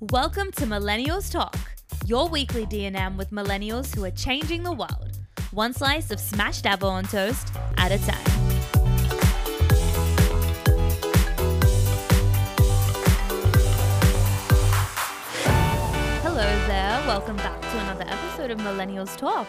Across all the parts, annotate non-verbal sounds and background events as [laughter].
Welcome to Millennials Talk, your weekly D&M with millennials who are changing the world. One slice of smashed apple on toast at a time. Hello there, welcome back to another episode of Millennials Talk.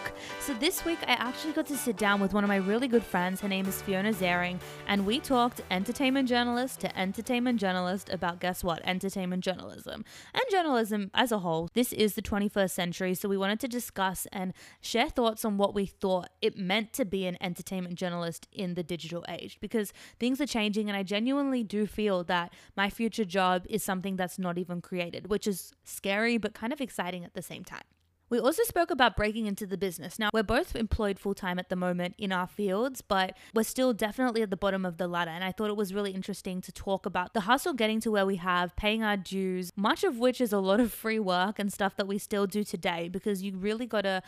So, this week I actually got to sit down with one of my really good friends. Her name is Fiona Zaring, and we talked entertainment journalist to entertainment journalist about guess what? Entertainment journalism and journalism as a whole. This is the 21st century, so we wanted to discuss and share thoughts on what we thought it meant to be an entertainment journalist in the digital age because things are changing, and I genuinely do feel that my future job is something that's not even created, which is scary but kind of exciting at the same time. We also spoke about breaking into the business. Now, we're both employed full time at the moment in our fields, but we're still definitely at the bottom of the ladder. And I thought it was really interesting to talk about the hustle getting to where we have, paying our dues, much of which is a lot of free work and stuff that we still do today because you really got to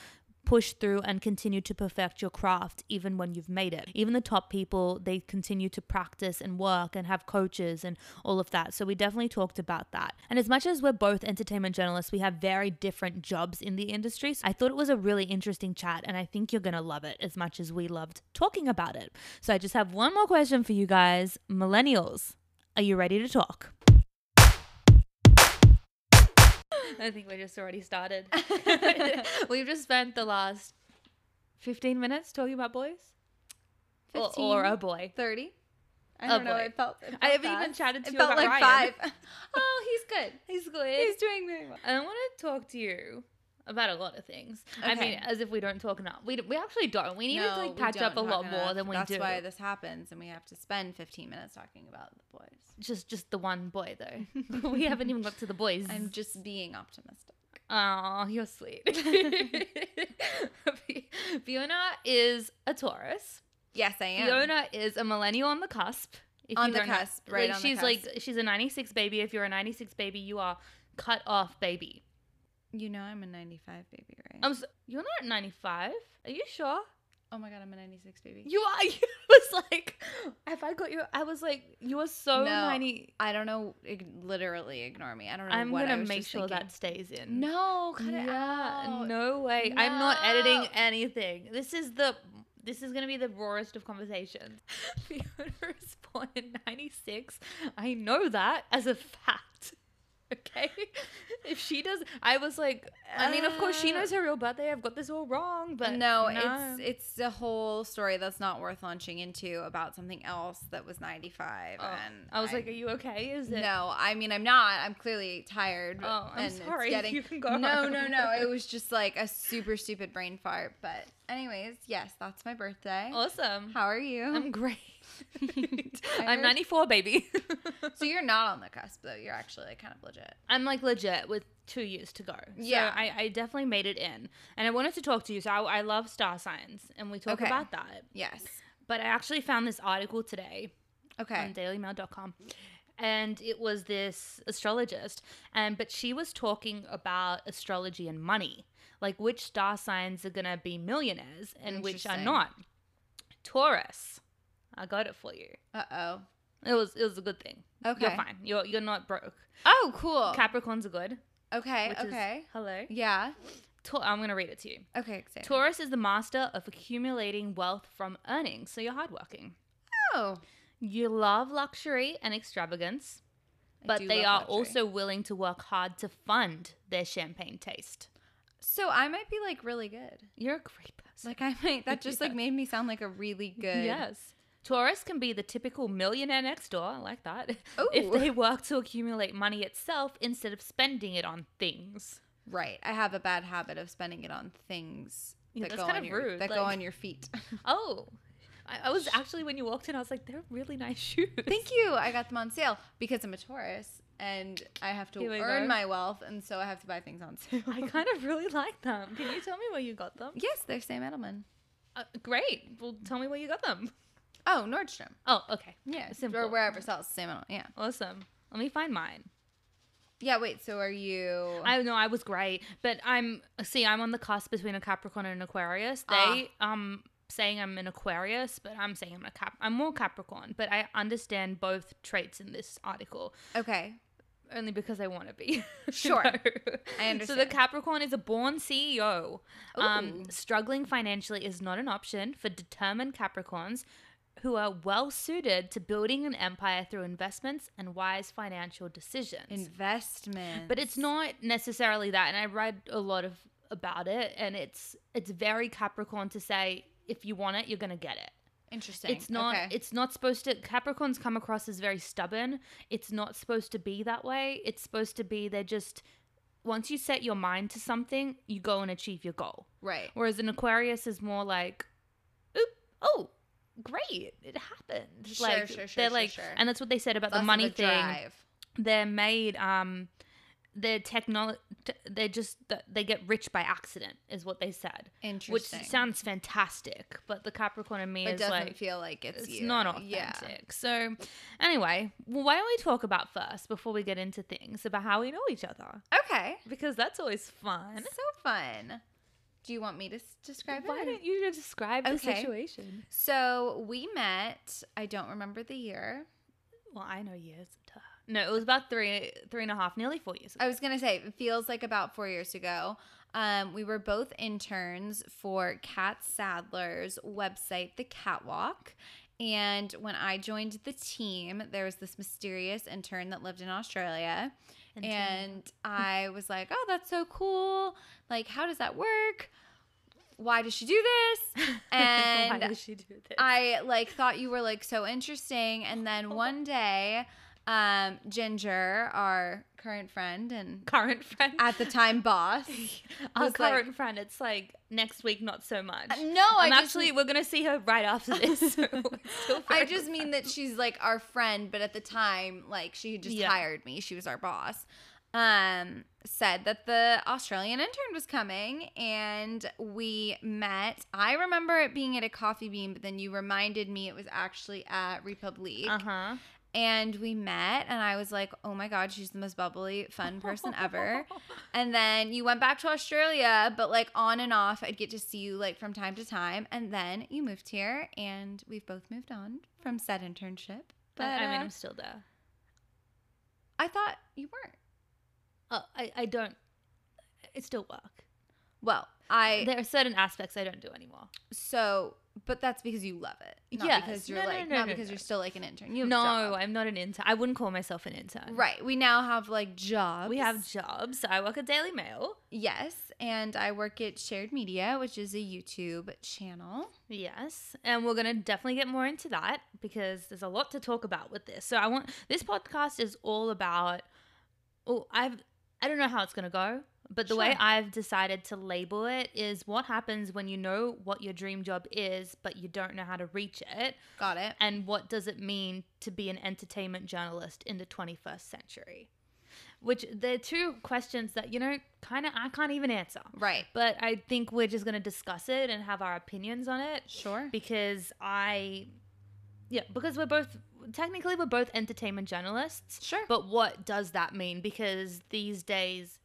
push through and continue to perfect your craft even when you've made it. Even the top people, they continue to practice and work and have coaches and all of that. So we definitely talked about that. And as much as we're both entertainment journalists, we have very different jobs in the industry. So I thought it was a really interesting chat and I think you're going to love it as much as we loved talking about it. So I just have one more question for you guys. Millennials, are you ready to talk? I think we just already started. [laughs] We've just spent the last 15 minutes talking about boys. Or, 15? or a boy. 30. I A don't know. boy. It felt, it felt I haven't even chatted to it you felt about like Ryan. five. oh, he's good. He's good. He's doing very well. I want to talk to you about a lot of things. I mean, as if we don't talk enough. We, we actually don't. We need to No, like we patch up a lot talk more than we That's do. why this happens, and we have to spend 15 minutes talking about the boys. just just the one boy though. [laughs] we haven't even got to the boys. I'm just being optimistic. Oh, you're sweet. [laughs] [laughs] Fiona is a Taurus. Yes, I am. Fiona is a millennial on the cusp. On the don't know- cusp, right like, on the she's like she's a 96 baby. If you're a 96 baby, you are cut off baby. You know I'm a 95 baby, right? I'm s you're not 95. Are you sure? oh my god, I'm a 96 baby. You are. [laughs] You was like, have I got you? I was like, you are so No, 90. I don't know. Literally ignore me. I don't know I'm gonna make sure thinking. that stays in. No, cut it yeah, out. no way. I'm not editing anything. This is the this is gonna be the rawest of conversations. [laughs] Fiona was born in '96. I know that as a fact. [laughs] Okay, if she does, I was like, I mean, of course she Uh, knows her real birthday. I've got this all wrong, but no, it's it's a whole story that's not worth launching into about something else that was 95 Oh, and I was like, are you okay? Is it? no i mean i'm not i'm clearly tired Oh, I'm sorry. [laughs] getting You can go no no no it [laughs] was just like a super stupid brain fart but anyways yes that's my birthday Awesome. how are you I'm great. [laughs] I'm 94, baby. [laughs] so you're not on the cusp though you're actually like kind of legit I'm like legit with two years to go. So Yeah. I, I definitely made it in. And I wanted to talk to you. So I, I love star signs and we talk Okay. about that. yes But I actually found this article today Okay. on dailymail.com. And it was this astrologist. And but she was talking about astrology and money. Like which star signs are gonna be millionaires and which are not. Taurus. I got it for you. uh-oh It was it was a good thing. okay You're fine. You're you're not broke. oh cool Capricorns are good. okay Which okay Is, hello. yeah I'm gonna read it to you. okay. Taurus is the master of accumulating wealth from earnings, so you're hardworking. oh You love luxury and extravagance, I but they are luxury. also willing to work hard to fund their champagne taste. So I might be like really good. You're a great person. Like I might that [laughs] just like made me sound like a really good. Yes. Taurus can be the typical millionaire next door. I like that. Ooh. [laughs] If they work to accumulate money itself instead of spending it on things. Right. I have a bad habit of spending it on things Yeah, that that's go kind on of your rude, that go on your feet. [laughs] [laughs] Oh. I, I was actually, when you walked in, I was like, they're really nice shoes. Thank you. I got them on sale because I'm a Taurus and I have to earn go. my wealth and so I have to buy things on sale. I kind of really like them. Can you tell me where you got them? Yes, they're Sam Edelman. Uh, great. Well, tell me where you got them. Oh, Nordstrom. Oh, okay. Yeah. Simple. Or wherever sells Sam Edelman. Yeah. Awesome. Let me find mine. Yeah, wait, so are you I know I was great, but I'm see, I'm on the cusp between a Capricorn and an Aquarius. They um saying I'm an Aquarius, but I'm saying I'm a Cap. I'm more Capricorn, but I understand both traits in this article. Okay. only because I want to be. [laughs] Sure. No. I understand. So the. Capricorn is a born CEO. Um, struggling financially is not an option for determined Capricorns who are well suited to building an empire through investments and wise financial decisions. Investment. but it's not necessarily that and i read a lot of about it and it's it's very capricorn to say if you want it you're gonna get it interesting. it's not Okay. it's not supposed to capricorns come across as very stubborn it's not supposed to be that way it's supposed to be they're just once you set your mind to something you go and achieve your goal right. whereas an aquarius is more like oop oh great. It happened. Sure, like sure, sure, they're sure, like sure. and that's what they said about the money a thing. they're made um they're technology they're just they get rich by accident is what they said. Which sounds fantastic but the capricorn in me It is doesn't like feel like it's, it's not authentic. Yeah. so anyway well, why don't we talk about first before we get into things about how we know each other? Okay. because that's always fun. So fun. Do you want me to s- describe why it? don't you describe the situation So we met. I don't remember the year. well i know years no it was about three three and a half nearly four years ago I was gonna say it feels like about four years ago. Um, we were both interns for Kat Sadler's website, The Catwalk. And when I joined the team, there was this mysterious intern that lived in Australia. And I was like, oh, that's so cool. Like, how does that work? Why does she do this? [laughs] And why does she do this I like thought you were like so interesting. And then [laughs] one day, um, Ginger, our current friend and current friend at the time boss, [laughs] Our was like- current friend, it's like next week, not so much. Uh, no, I I'm actually we're gonna see her right after this. [laughs] so [laughs] I just mean that she's like our friend, but at the time, like she had just Yeah. hired me. She was our boss. Um, said that the Australian intern was coming and we met. I remember it being at a coffee bean, but then you reminded me it was actually at Republique. Uh huh. And we met, and I was like, oh my God, she's the most bubbly, fun person ever. [laughs] And then you went back to Australia, but like on and off, I'd get to see you like from time to time. And then you moved here, and we've both moved on from said internship. But I, I mean, uh, I'm still there. I thought you weren't. Oh, I, I don't. It still work. Well, I There are certain aspects I don't do anymore. so, but that's because you love it, not Yes. because you're No, like no, not no, because no. you're still like an intern. You have No, job. I'm not an intern. I wouldn't call myself an intern. right. We now have like jobs. We have jobs. So I work at Daily Mail. yes, and I work at Shared Media, which is a YouTube channel. Yes, and we're gonna definitely get more into that because there's a lot to talk about with this. So I want this podcast is all about. Oh, I've I don't know how it's gonna go, but the way I've decided to label it is what happens when you know what your dream job is, but you don't know how to reach it, Got it. and what does it mean to be an entertainment journalist in the 21st century. Which they're two questions that you know, kind of I can't even answer. Right. But I think we're just going to discuss it and have our opinions on it Sure. because I, yeah, because we're both technically we're both entertainment journalists. Sure. But what does that mean? Because these days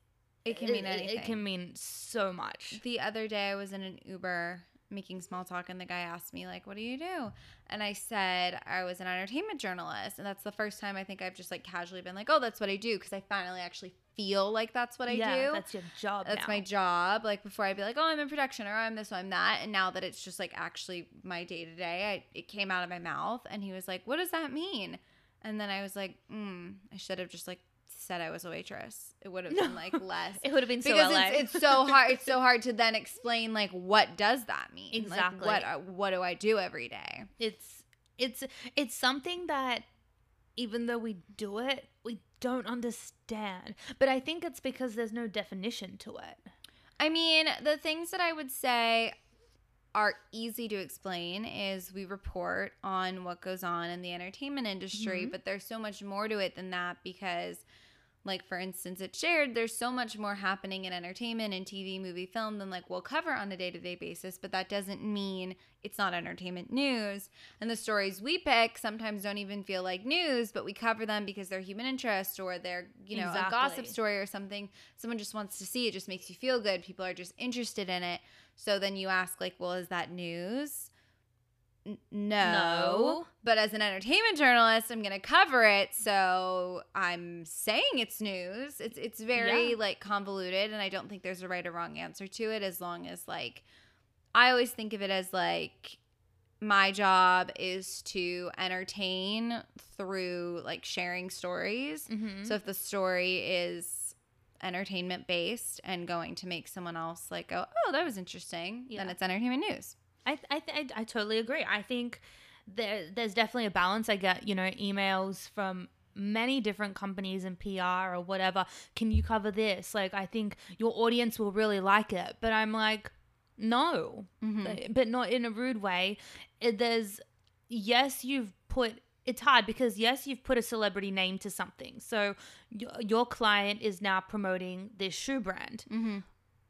It can mean it, anything. It can mean so much. the other day I was in an Uber making small talk and the guy asked me like what do you do and i said i was an entertainment journalist and that's the first time i think i've just like casually been like oh that's what i do because i finally actually feel like that's what i yeah, do that's your job. that's now. my job like before i'd be like oh i'm in production or i'm this or i'm that and now that it's just like actually my day to day it came out of my mouth and he was like what does that mean and then i was like mm, i should have just like said i was a waitress it would have been like [laughs] less It would have been so because LA. it's, it's so hard it's so [laughs] hard to then explain like what does that mean Exactly. like, what what do i do every day it's it's it's something that even though we do it, we don't understand. But I think it's because there's no definition to it. i mean the things that i would say are easy to explain is we report on what goes on in the entertainment industry Mhm. but there's so much more to it than that because like for instance it's shared there's so much more happening in entertainment and tv movie film than like we'll cover on a day-to-day basis but that doesn't mean it's not entertainment news. And the stories we pick sometimes don't even feel like news but we cover them because they're human interest or they're you know a gossip story or something. Someone just wants to see it just makes you feel good. People are just interested in it. So then you ask like well is that news N- no. But as an entertainment journalist, I'm going to cover it. So I'm saying it's news. It's it's very Yeah. like convoluted and I don't think there's a right or wrong answer to it as long as like I always think of it as like my job is to entertain through like sharing stories. Mm-hmm. So if the story is entertainment based and going to make someone else like go, "Oh, that was interesting," then it's entertainment news. I, I, I, I totally agree. I think there, there's definitely a balance. I get, you know, emails from many different companies in PR or whatever. Can you cover this? Like, I think your audience will really like it. But I'm like, no, Mhm. but not in a rude way. It- There's, yes, you've put, it's hard because, yes, you've put a celebrity name to something. So your, your client is now promoting this shoe brand Mm-hmm.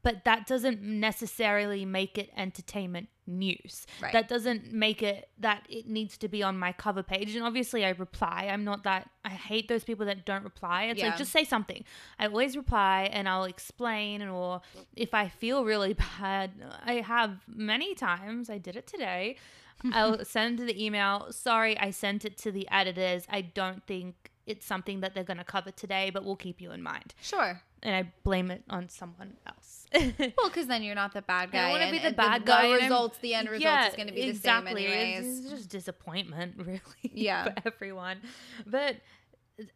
But that doesn't necessarily make it entertainment news. Right. That doesn't make it that it needs to be on my cover page. And obviously, I reply. I'm not that. I hate those people that don't reply. It's Yeah. like just say something. I always reply and I'll explain. Or if I feel really [laughs] bad, I have many times. I did it today. [laughs] I'll send the email. Sorry, I sent it to the editors. I don't think it's something that they're going to cover today, but we'll keep you in mind. Sure. And I blame it on someone else. [laughs] Well, because then you're not the bad guy. don't want to be the bad guy. and I'm- results, the end result Yeah, is going to be exactly. the same anyways. It's just disappointment, [laughs] really. Yeah. for everyone. But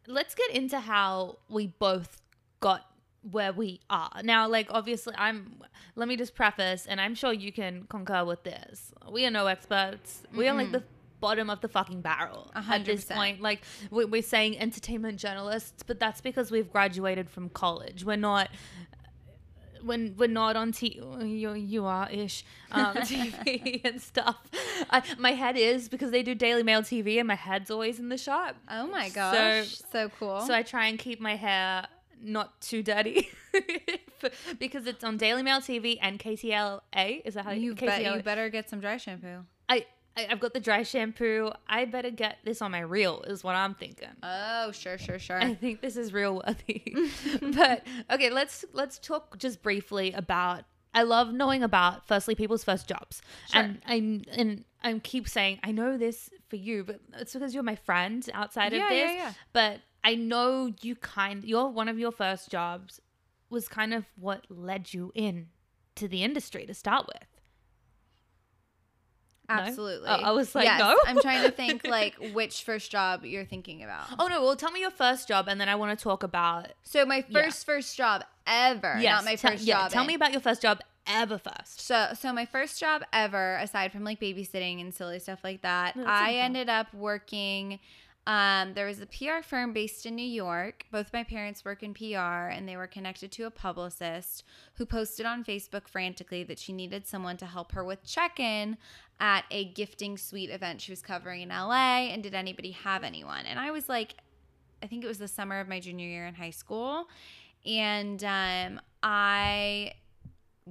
let's get into how we both got where we are now. Like, obviously, I'm. Let me just preface, and I'm sure you can concur with this. We are no experts. We are like mm-hmm. the bottom of the fucking barrel A at this point. Like, we- we're saying entertainment journalists, but that's because we've graduated from college. We're not when we're not on T, you you are ish um, [laughs] TV and stuff. I, my head is because they do Daily Mail TV, and my head's always in the shop. Oh my So- gosh. So, cool. So I try and keep my hair not too dirty [laughs] because it's on Daily Mail TV and KTLA. Is that how you, KTLA? bet, you better get some dry shampoo. I, I I've got the dry shampoo. I better get this on my reel. Is what I'm thinking. Oh, sure, sure, sure. I think this is real worthy. [laughs] [laughs] but okay, let's let's talk just briefly about I love knowing about firstly people's first jobs. Sure. And I'm and I keep saying I know this for you, but it's because you're my friend outside Yeah, of yeah, this. yeah. But I know you kind your one of your first jobs was kind of what led you in to the industry to start with. No? Absolutely. Oh, I was like, Yes, no. I'm trying to think [laughs] like which first job you're thinking about. Oh no, well tell me your first job and then I want to talk about So my Yeah. first first job ever, Yes, not my te- first yeah, job. Tell in- me about your first job ever first. So, so my first job ever, aside from like babysitting and silly stuff like that, No, I fun. ended up working. Um, there was a PR firm based in New York. Both my parents work in PR, and they were connected to a publicist who posted on Facebook frantically that she needed someone to help her with check-in at a gifting suite event she was covering in LA. And did anybody have anyone? And I was like, I think it was the summer of my junior year in high school, and um, I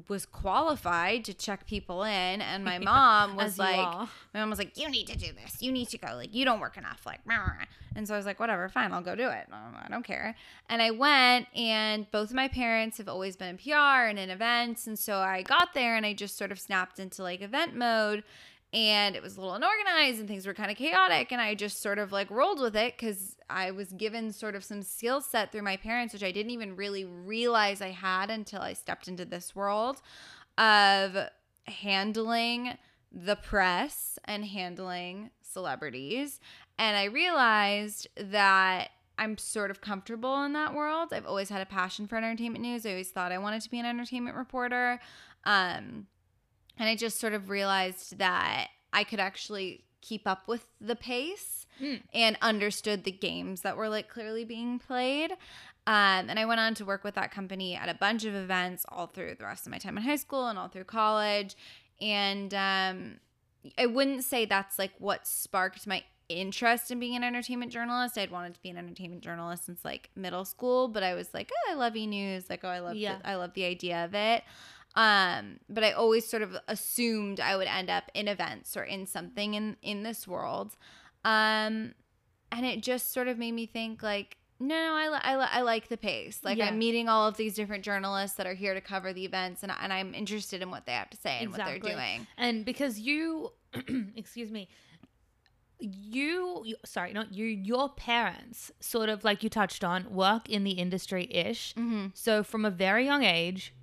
was qualified to check people in and my [laughs] mom was like my mom was like you need to do this. You need to go. Like you don't work enough. Like rah, rah. and so i was like whatever. Fine. I'll go do it. I don't care. And i went and both of my parents have always been in pr and in events. And so i got there and i just sort of snapped into like event mode and it was a little unorganized and things were kind of chaotic and i just sort of like rolled with it because i was given sort of some skill set through my parents which i didn't even really realize i had until i stepped into this world of handling the press and handling celebrities. And i realized that i'm sort of comfortable in that world. I've always had a passion for entertainment news. I always thought i wanted to be an entertainment reporter. Um, and I just sort of realized that I could actually keep up with the pace Mm. and understood the games that were like clearly being played. Um, and I went on to work with that company at a bunch of events all through the rest of my time in high school and all through college. And um, I wouldn't say that's like what sparked my interest in being an entertainment journalist. I'd wanted to be an entertainment journalist since like middle school, but I was like, oh, I love e news. Like, oh, I love, Yeah. the, I love the idea of it. Um, but I always sort of assumed I would end up in events or in something in in this world. Um, and it just sort of made me think like No, no, I, li- I, li- I like the pace. Like Yeah. I'm meeting all of these different journalists that are here to cover the events, and, and I'm interested in what they have to say and what they're doing. And because you, [clears throat] excuse me, you, you, sorry, not you, your parents, sort of like you touched on, work in the industry ish. Mm-hmm. So from a very young age,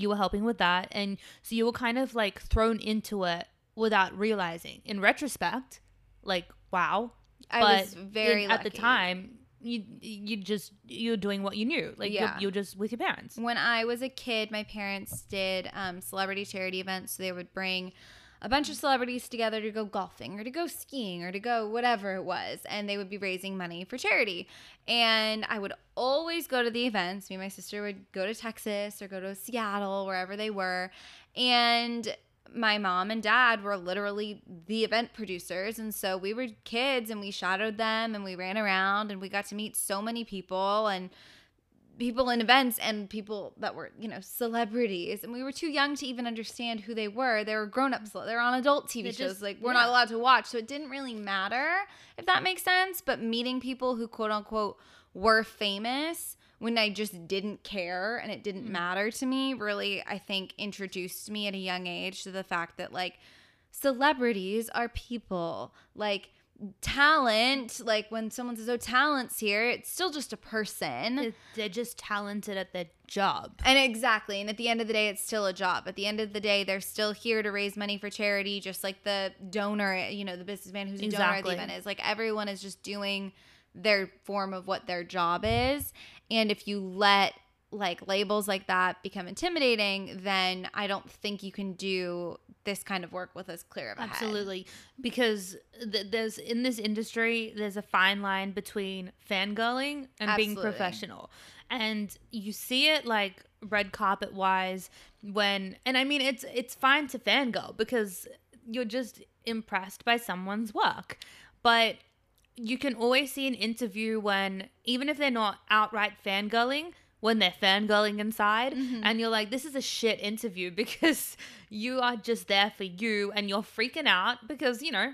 you were helping with that. And so you were kind of like thrown into it without realizing. In retrospect, like, wow. I but was very in- at the time, you you just you're doing what you knew. Like Yeah. you're, you're just with your parents. When I was a kid, my parents did um, celebrity charity events. So they would bring a bunch of celebrities together to go golfing or to go skiing or to go whatever it was. And they would be raising money for charity. And I would always go to the events. Me and my sister would go to Texas or go to Seattle, wherever they were. And my mom and dad were literally the event producers. And so we were kids and we shadowed them and we ran around and we got to meet so many people and people in events and people that were, you know, celebrities. And we were too young to even understand who they were. They were grown ups, they were on adult TV They shows. like, we're yeah. not allowed to watch. So it didn't really matter, if that makes sense. But meeting people who, quote unquote, were famous when I just didn't care and it didn't mm. matter to me really, I think, introduced me at a young age to the fact that, like, celebrities are people. Like, talent, like when someone says, oh, talent's here, it's still just a person. It- They're just talented at their job. And exactly. And at the end of the day, it's still a job. At the end of the day, they're still here to raise money for charity, just like the donor, you know, the businessman who's a donor at the event is. Like everyone is just doing their form of what their job is. And if you let like labels like that become intimidating, then I don't think you can do this kind of work with as clear of a head. Absolutely, because th- there's in this industry, there's a fine line between fangirling and being professional, and you see it like red carpet wise when, and I mean it's it's fine to fangirl because you're just impressed by someone's work, but you can always see an interview when even if they're not outright fangirling when they're fangirling inside mm-hmm. and you're like this is a shit interview [laughs] because you are just there for you and you're freaking out because you know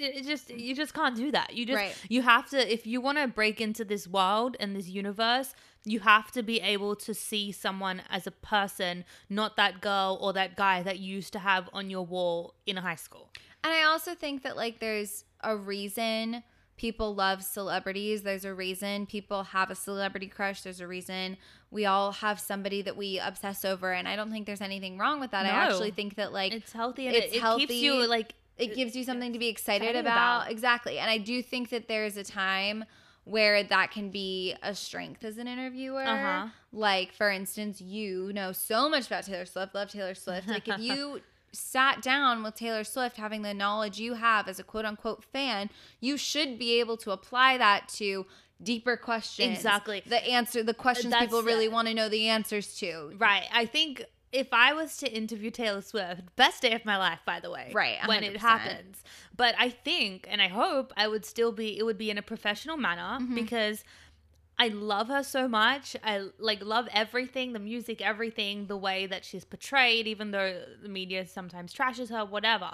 it just you just can't do that. You just Right. you have to if you want to break into this world and this universe you have to be able to see someone as a person not that girl or that guy that you used to have on your wall in high school. And I also think that like there's a reason people love celebrities. There's a reason people have a celebrity crush. There's a reason we all have somebody that we obsess over. And I don't think there's anything wrong with that. I actually think that like it's healthy and it's it, it healthy. keeps you like it gives you something to be excited, excited about. about. Exactly. And I do think that there's a time where that can be a strength as an interviewer. Uh-huh. Like, for instance, you know so much about Taylor Swift, love Taylor Swift. Like, if [laughs] you sat down with Taylor Swift, having the knowledge you have as a quote unquote fan, you should be able to apply that to deeper questions. Exactly. The answer, the questions That's- people really want to know the answers to. Right. I think if I was to interview Taylor Swift, best day of my life, by the way. Right, When it happens. But I think and I hope I would still be it would be in a professional manner Mm-hmm. because I love her so much. I like love everything, the music, everything, the way that she's portrayed, even though the media sometimes trashes her, whatever.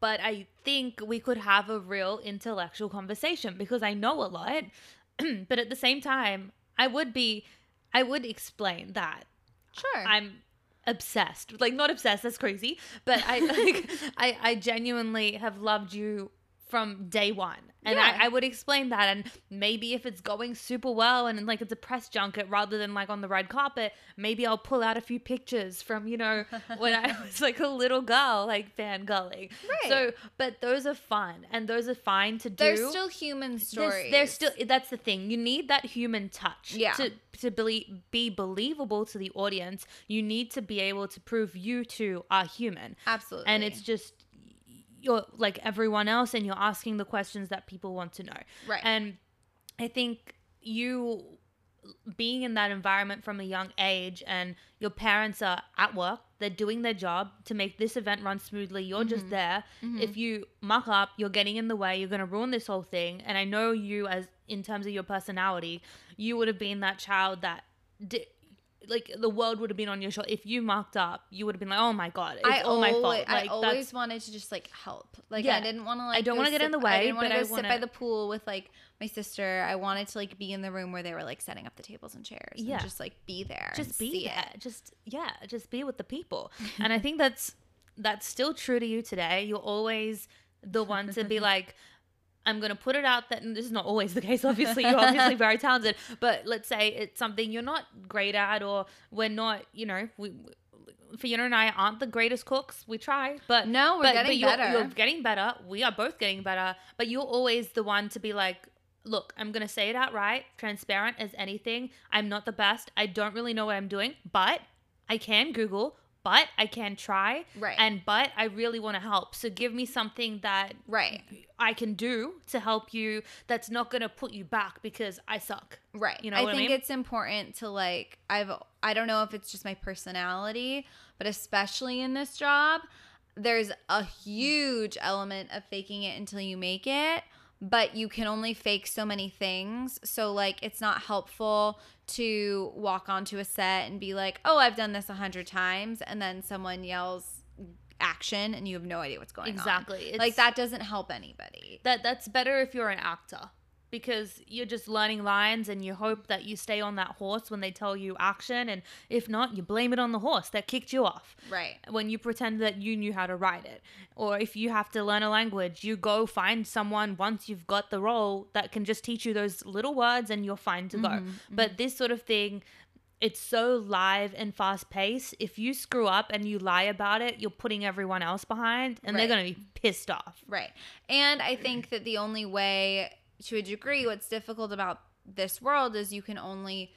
But I think we could have a real intellectual conversation because I know a lot. [clears throat] but at the same time, I would be I would explain that Sure. I'm obsessed. Like not obsessed, that's crazy. But I [laughs] like I, I genuinely have loved you from day one. And Yeah. I, I would explain that and maybe if it's going super well and like it's a press junket rather than like on the red carpet, maybe I'll pull out a few pictures from, you know, when I [laughs] was like a little girl, like fangirling. Right. So but those are fun and those are fine to do. There's still human stories. There's, still that's the thing. You need that human touch. Yeah. To to be be believable to the audience, you need to be able to prove you two are human. Absolutely. And it's just you're like everyone else, and you're asking the questions that people want to know. Right. And I think you being in that environment from a young age and your parents are at work they're doing their job to make this event run smoothly you're just Mm-hmm. there if you muck up you're getting in the way you're going to ruin this whole thing and i know you as in terms of your personality you would have been that child that di- like the world would have been on your shoulder. If you marked up, you would have been like, "Oh my god, it's I all my fault." always, Like I always wanted to just like help. Like Yeah. I didn't want to like. I don't wanna get in the way, I didn't want to go sit by the pool with like my sister. I wanted to like be in the room where they were like setting up the tables and chairs. Yeah. and just like be there. just be there. It. Just yeah, just be with the people. [laughs] and I think that's that's still true to you today. You're always the one to be [laughs] like, I'm gonna put it out that and this is not always the case, obviously. You're obviously [laughs] very talented. But let's say it's something you're not great at or we're not, you know, we Fiona and I aren't the greatest cooks. We try, but No, we're but, getting but you're, better. You're getting better. We are both getting better. But you're always the one to be like, look, I'm going to say it outright, transparent as anything. I'm not the best. I don't really know what I'm doing, but I can Google, but I can try. Right. And but I really want to help. So give me something that Right. I can do to help you that's not going to put you back because I suck. Right. You know I what I think mean? it's important to like I've I don't know if it's just my personality, but especially in this job, there's a huge element of faking it until you make it, but you can only fake so many things. So like it's not helpful to walk onto a set and be like, "Oh, I've done this a hundred times," and then someone yells action and you have no idea what's going on. Exactly. Like that doesn't help anybody. that that's better if you're an actor because you're just learning lines and you hope that you stay on that horse when they tell you action and if not you blame it on the horse that kicked you off Right. when you pretend that you knew how to ride it or if you have to learn a language you go find someone once you've got the role that can just teach you those little words and you're fine to go mm-hmm, mm-hmm. but this sort of thing it's so live and fast paced. If you screw up and you lie about it, you're putting everyone else behind and they're going to be pissed off. Right. And I think that the only way, to a degree, what's difficult about this world is you can only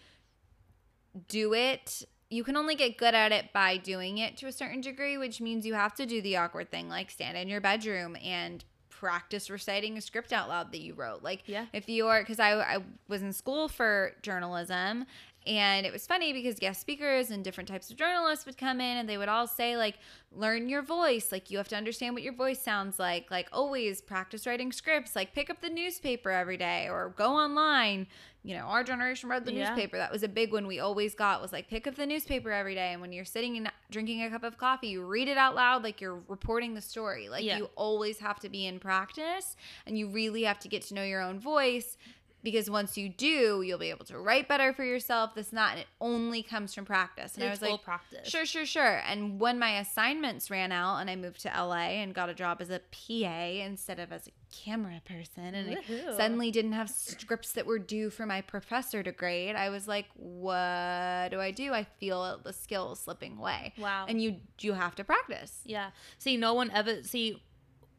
do it. You can only get good at it by doing it to a certain degree, which means you have to do the awkward thing, like stand in your bedroom and practice reciting a script out loud that you wrote. Like, Yeah. if you're, because I, I was in school for journalism and it was funny because guest speakers and different types of journalists would come in and they would all say like learn your voice. Like you have to understand what your voice sounds like. Like always practice writing scripts. Like pick up the newspaper every day or go online. You know our generation read the Yeah. newspaper. That was a big one we always got was like pick up the newspaper every day. And when you're sitting and drinking a cup of coffee you read it out loud like you're reporting the story. Like Yeah. you always have to be in practice and you really have to get to know your own voice because once you do, you'll be able to write better for yourself. This and that, and it only comes from practice. And I was like, practice. sure, sure, sure. And when my assignments ran out, and I moved to LA and got a job as a PA instead of as a camera person, and I suddenly didn't have scripts that were due for my professor to grade, I was like, what do I do? I feel the skills slipping away. Wow. And you you have to practice. Yeah. See, no one ever see.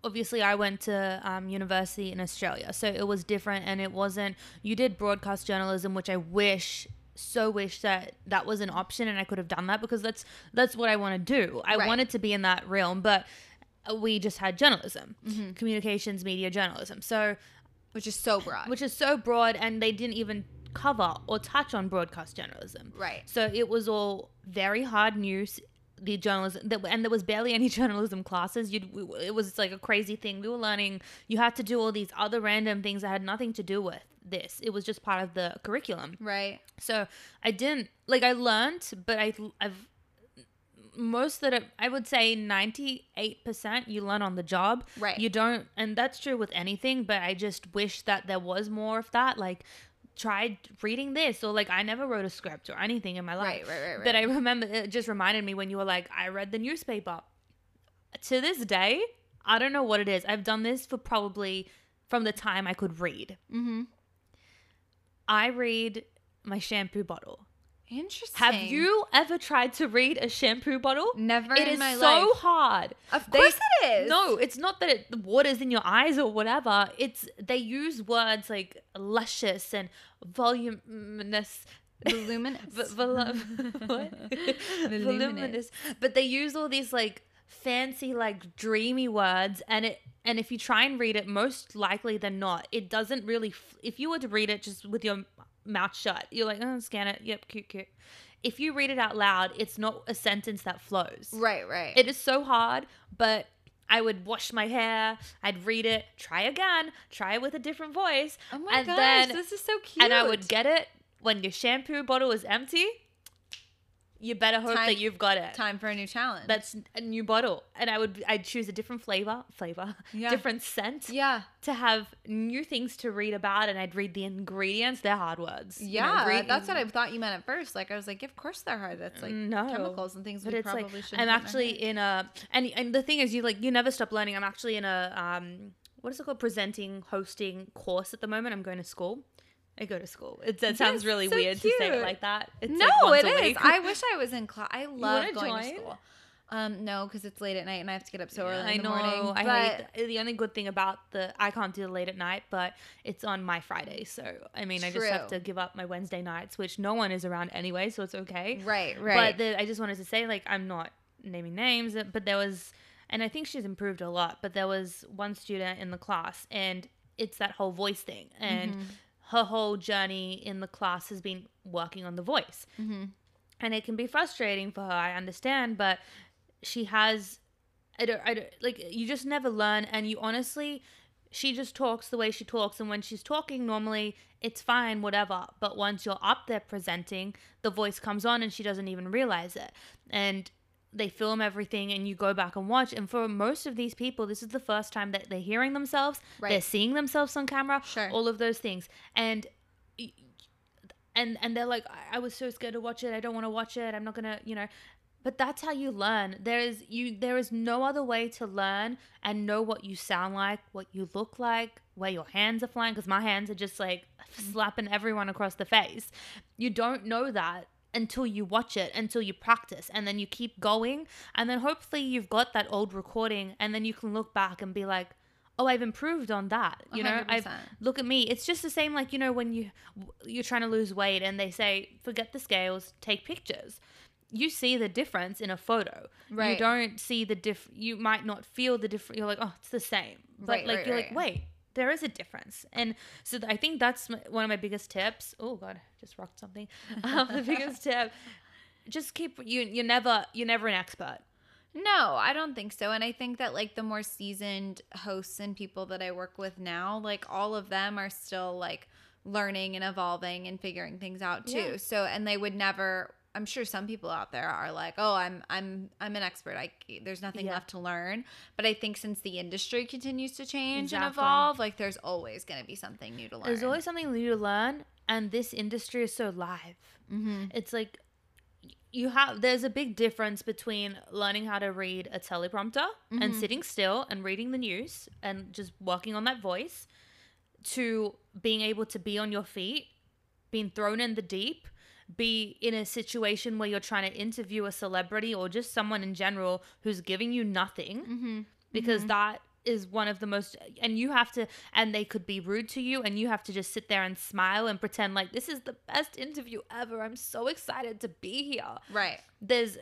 Obviously, I went to um, university in Australia, so it was different, and it wasn't. You did broadcast journalism, which I wish so wish that that was an option, and I could have done that because that's that's what I want to do. I Right. wanted to be in that realm, but we just had journalism, Mm-hmm. communications, media journalism. So Which is so broad. which is so broad and they didn't even cover or touch on broadcast journalism. Right. So it was all very hard news. The journalism, that- and there was barely any [laughs] journalism classes. You, it was like a crazy thing. We were learning. You had to do all these other random things that had nothing to do with this. It was just part of the curriculum. right. So I didn't like. I learned, but I, I've most that it, I would say ninety eight percent you learn on the job. Right. You don't, and that's true with anything. But I just wish that there was more of that. Like, tried reading this, or like I never wrote a script or anything in my life. Right, right, right, right. But I remember it just reminded me when you were like, I read the newspaper. To this day, I don't know what it is. I've done this for probably from the time I could read. Mm-hmm. I read my shampoo bottle. Interesting. Have you ever tried to read a shampoo bottle? Never It in my so life. hard. Of They- course it is. No, it's not that it, the water's in your eyes or whatever. It's they use words like luscious and voluminous. Voluminous. [laughs] V- volu- [laughs] Voluminous. Voluminous. But they use all these like fancy like dreamy words and it and if you try and read it most likely than not it doesn't really f- if you were to read it just with your mouth shut you're like oh scan it yep cute cute if you read it out loud it's not a sentence that flows Right, right. it is so hard, but I would wash my hair, I'd read it, try again, try it with a different voice. oh my and gosh, then this is so cute. and I would get it when your shampoo bottle is empty. You better hope Time- that you've got it. Time for a new challenge. That's a new bottle, and I would I'd choose a different flavor, flavor, [laughs] Yeah. different scent yeah. to have new things to read about, and I'd read the ingredients. They're hard words. you know, Yeah, that's what I thought you meant at first. Like I was like, of course they're hard. That's like No. chemicals and things But we it's probably like. I'm actually in a and and the thing is you like you never stop learning. I'm actually in a um what is it called presenting hosting course at the moment. I'm going to school. I go to school. It, that sounds really so weird to say it like that. It's no, like it is. week. [laughs] I wish I was in class. I love going to school. Um, no, because it's late at night and I have to get up so early I in the know. morning. I but hate the, the only good thing about the I can't do it late at night, but it's on my Friday. So I mean, I just have to give up my Wednesday nights, which no one is around anyway, so it's okay. right, But right. the, I just wanted to say, like, I'm not naming names, but there was, and I think she's improved a lot. But there was one student in the class, and it's that whole voice thing, and Mm-hmm. Her whole journey in the class has been working on the voice, mm-hmm. and it can be frustrating for her. I understand, but she has, I don't, I don't like. You just never learn, and you honestly. She just talks the way she talks, and when she's talking normally, it's fine, whatever. But once you're up there presenting, the voice comes on and she doesn't even realize it. And they film everything and you go back and watch. And for most of these people, this is the first time that they're hearing themselves, they're seeing themselves on camera, Sure. all of those things. And and and they're like, I, I was so scared to watch it. I don't want to watch it. I'm not gonna, you know. But that's how you learn. There is you. There is no other way to learn and know what you sound like, what you look like, where your hands are flying. Because my hands are just like mm. slapping everyone across the face. You don't know that until you watch it, until you practice, and then you keep going, and then hopefully you've got that old recording, and then you can look back and be like, oh, I've improved on that. You know, I've look at me. It's just the same like you know when you you're trying to lose weight and they say forget the scales, take pictures. You see the difference in a photo. right You don't see the diff. You might not feel the difference. You're like, oh, it's the same. But Right, like right, you're right. like, wait, there is a difference. And so th- I think that's one of my biggest tips. Oh God, just rocked something. [laughs] Um, the biggest tip. Just keep you. You're never. You're never an expert. No, I don't think so. And I think that like the more seasoned hosts and people that I work with now, like all of them are still like learning and evolving and figuring things out too. Yeah. So and they would never I'm sure some people out there are like, "Oh, I'm I'm I'm an expert. I there's nothing Yeah. left to learn." But I think since the industry continues to change and evolve, like there's always going to be something new to learn. There's always something new to learn, and this industry is so live. mm-hmm. It's like you have there's a big difference between learning how to read a teleprompter and Mhm. sitting still and reading the news and just working on that voice to being able to be on your feet, being thrown in the deep, be in a situation where you're trying to interview a celebrity or just someone in general who's giving you nothing Mm-hmm. because that is one of the most and you have to and they could be rude to you and you have to just sit there and smile and pretend like this is the best interview ever i'm so excited to be here Right. there's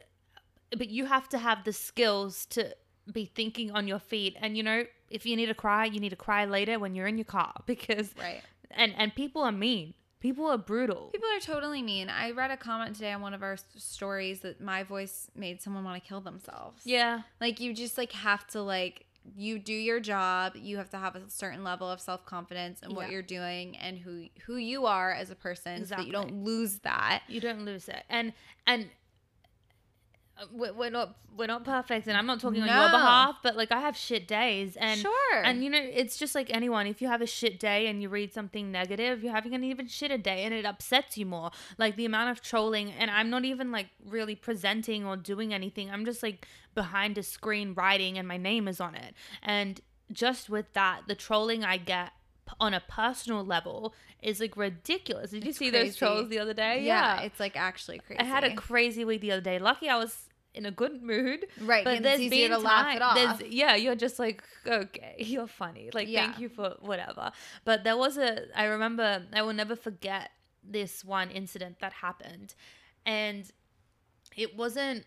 but you have to have the skills to be thinking on your feet and you know if you need to cry you need to cry later when you're in your car [laughs] because Right. and and people are mean people are brutal People are totally mean. I read a comment today on one of our stories that my voice made someone want to kill themselves. yeah Like you just like have to like you do your job. You have to have a certain level of self confidence in what you're doing and who who you are as a person, so that you don't lose that. you don't lose it and and we're we're not we're not perfect and i'm not talking on your behalf but like i have shit days and sure. and you know it's just like anyone if you have a shit day and you read something negative you're having an even shitter day and it upsets you more. Like the amount of trolling and i'm not even like really presenting or doing anything i'm just like behind a screen writing and my name is on it. And just with that the trolling i get on a personal level is like ridiculous. Did you It's see those trolls the other day? Yeah, it's like actually crazy. I had a crazy week the other day. Lucky I was in a good mood. right, But there's it's easier been to laugh it time- off. there's- yeah, you're just like, okay, [laughs] you're funny. Like, Yeah. thank you for whatever. But there was a, I remember, I will never forget this one incident that happened. And it wasn't,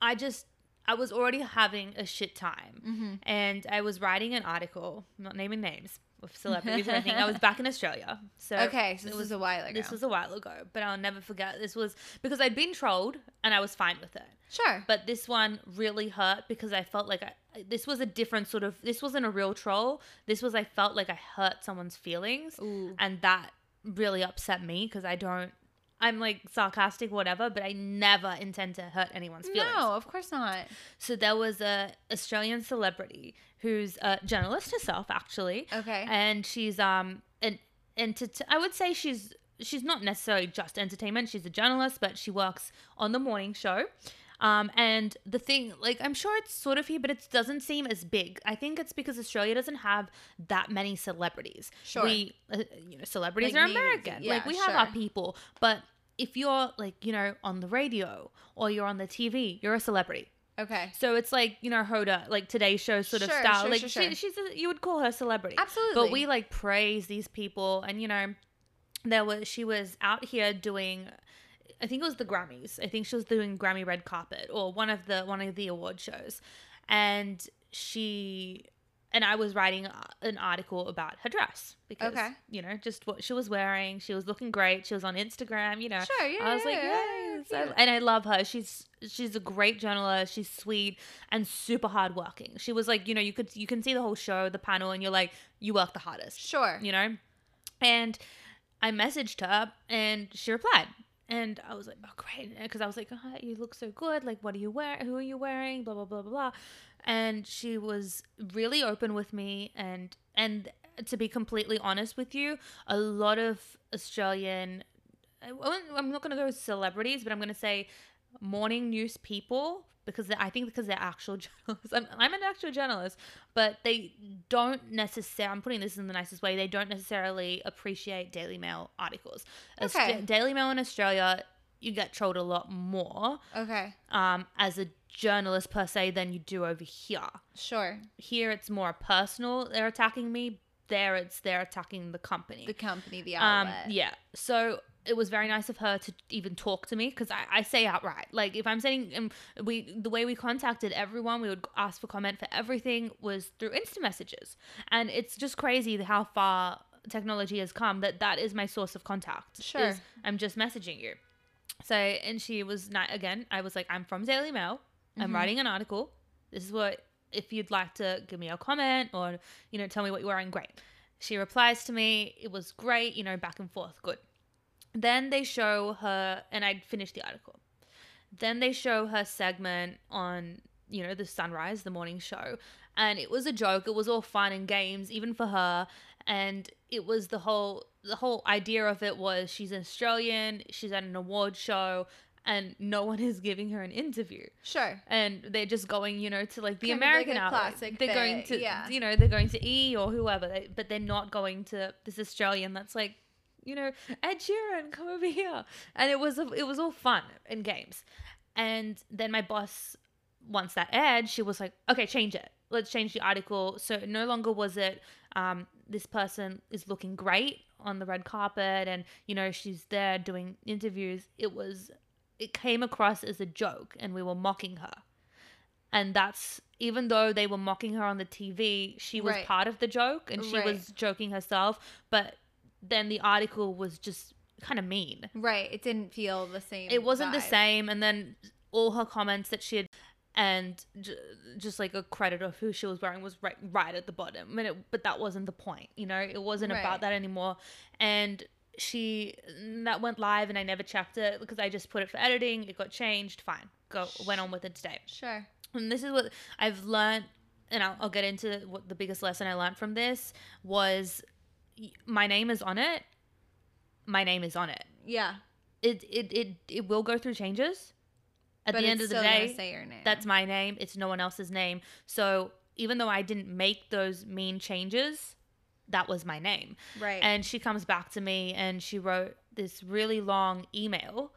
I just, I was already having a shit time. Mm-hmm. And I was writing an article, I'm not naming names of celebrities or anything. I was back in Australia. So Okay, so it this was a while ago. this was a while ago, but I'll never forget. This was because I'd been trolled and I was fine with it. Sure. But this one really hurt because I felt like I, this was a different sort of. This wasn't a real troll. This was I felt like I hurt someone's feelings, Ooh. and that really upset me because I don't. I'm like sarcastic, whatever, but I never intend to hurt anyone's feelings. No, of course not. So there was a Australian celebrity who's a journalist herself, actually, Okay. and she's um an entert- I would say she's she's not necessarily just entertainment. She's a journalist, but she works on the morning show. Um, and the thing, like, I'm sure it's sort of here, but it doesn't seem as big. I think it's because Australia doesn't have that many celebrities. Sure. We, uh, you know, celebrities Like are me, American. yeah, like, we have our people. But if you're, like, you know, on the radio or you're on the TV, you're a celebrity. Okay. So it's like you know Hoda, like today's show sort of style. sure, like sure, she, sure. she's a, you would call her celebrity. Absolutely. But we like praise these people, and you know, there was she was out here doing. I think it was the Grammys. I think she was doing Grammy red carpet or one of the one of the award shows, and she and I was writing an article about her dress because Okay. you know just what she was wearing. She was looking great. She was on Instagram. You know, Sure, yeah, I was like, yeah, yeah, yes, yeah. I- and I love her. She's she's a great journalist. She's sweet and super hardworking. She was like, you know, you could you can see the whole show, the panel, and you're like, you work the hardest Sure. you know? And I messaged her and she replied. And I was like, oh, great. Because I was like, oh, you look so good. Like, what are you wearing? Who are you wearing? Blah, blah, blah, blah, blah. And she was really open with me. And, and to be completely honest with you, a lot of Australian, I'm not going to go with celebrities, but I'm going to say morning news people because I think because they're actual [laughs] journalists. I'm, I'm an actual journalist, but they don't necessarily. I'm putting this in the nicest way. They don't necessarily appreciate Daily Mail articles. Okay. Daily Mail in Australia, you get trolled a lot more Okay. um, as a journalist per se than you do over here. Sure. Here, it's more personal. They're attacking me. There, it's they're attacking the company. The company, the Um, outlet. yeah. So it was very nice of her to even talk to me because I, I say outright, like if I'm saying, um, we the way we contacted everyone, we would ask for comment for everything was through Insta messages, and it's just crazy how far technology has come that that is my source of contact. is Sure. I'm just messaging you. So and she was not again. I was like, I'm from Daily Mail. I'm Mhm. writing an article. This is what if you'd like to give me a comment or you know tell me what you're wearing. Great. She replies to me. It was great. You know, back and forth. Good. Then they show her, and I'd finished the article. Then they show her segment on, you know, the sunrise, the morning show. And it was a joke. It was all fun and games, even for her. And it was the whole the whole idea of it was she's an Australian, she's at an award show, and no one is giving her an interview Sure. and they're just going, you know, to like the Kind like American outlet. classic They're going to, yeah. you know, they're going to E or whoever, they, but they're not going to this Australian that's like, you know, Ed Sheeran, come over here, and it was it was all fun and games, and then my boss, once that aired, she was like, okay, change it, let's change the article. So no longer was it, um, this person is looking great on the red carpet, and you know she's there doing interviews. It was it came across as a joke and we were mocking her. And that's even though they were mocking her on the TV, she was Right. part of the joke and she Right. was joking herself. But then the article was just kind of mean. Right. It didn't feel the same. It wasn't the same. And then all her comments that she had, and j- just like a credit of who she was wearing was right, right at the bottom. And it, but that wasn't the point, you know. It wasn't Right. about that anymore. And she that went live, and I never checked it because I just put it for editing. It got changed. Fine, go went on with it today. Sure. And this is what I've learned, and I'll, I'll get into what the biggest lesson I learned from this was. My name is on it. My name is on it. Yeah. It it it, it will go through changes. At but the end of the day, say your name. that's my name. It's no one else's name. So even though I didn't make those mean changes, that was my name. right. And she comes back to me and she wrote this really long email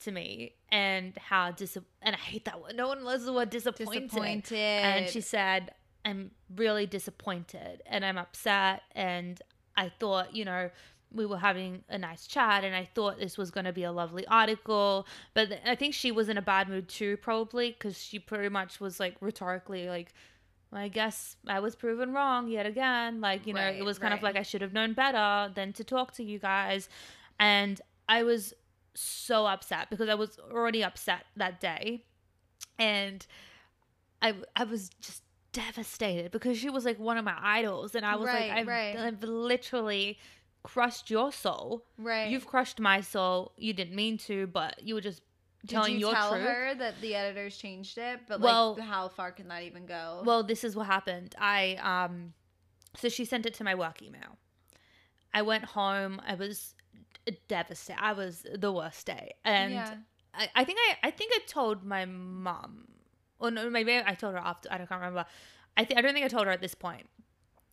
to me and how dis and I hate that word. No one loves the word disappointed. disappointed. And she said, I'm really disappointed and I'm upset. And I thought, you know, we were having a nice chat and I thought this was going to be a lovely article. But I think she was in a bad mood too, probably, because she pretty much was like rhetorically like, I guess I was proven wrong yet again. Like, you know, it was kind of like I should have known better than to talk to you guys. And I was so upset because I was already upset that day. And I I was just devastated because she was like one of my idols and I was Right, like I've, right. I've literally crushed your soul. Right. You've crushed my soul. You didn't mean to, but you were just telling Did you your tell truth. her that the editors changed it? But Well- like, how far can that even go? Well, this is what happened. I um so she sent it to my work email. I went home. I was devastated. I was the worst day. And yeah. I, I think I I think I told my mom. Or no, maybe I told her after. I can't remember. I th- I don't think I told her at this point.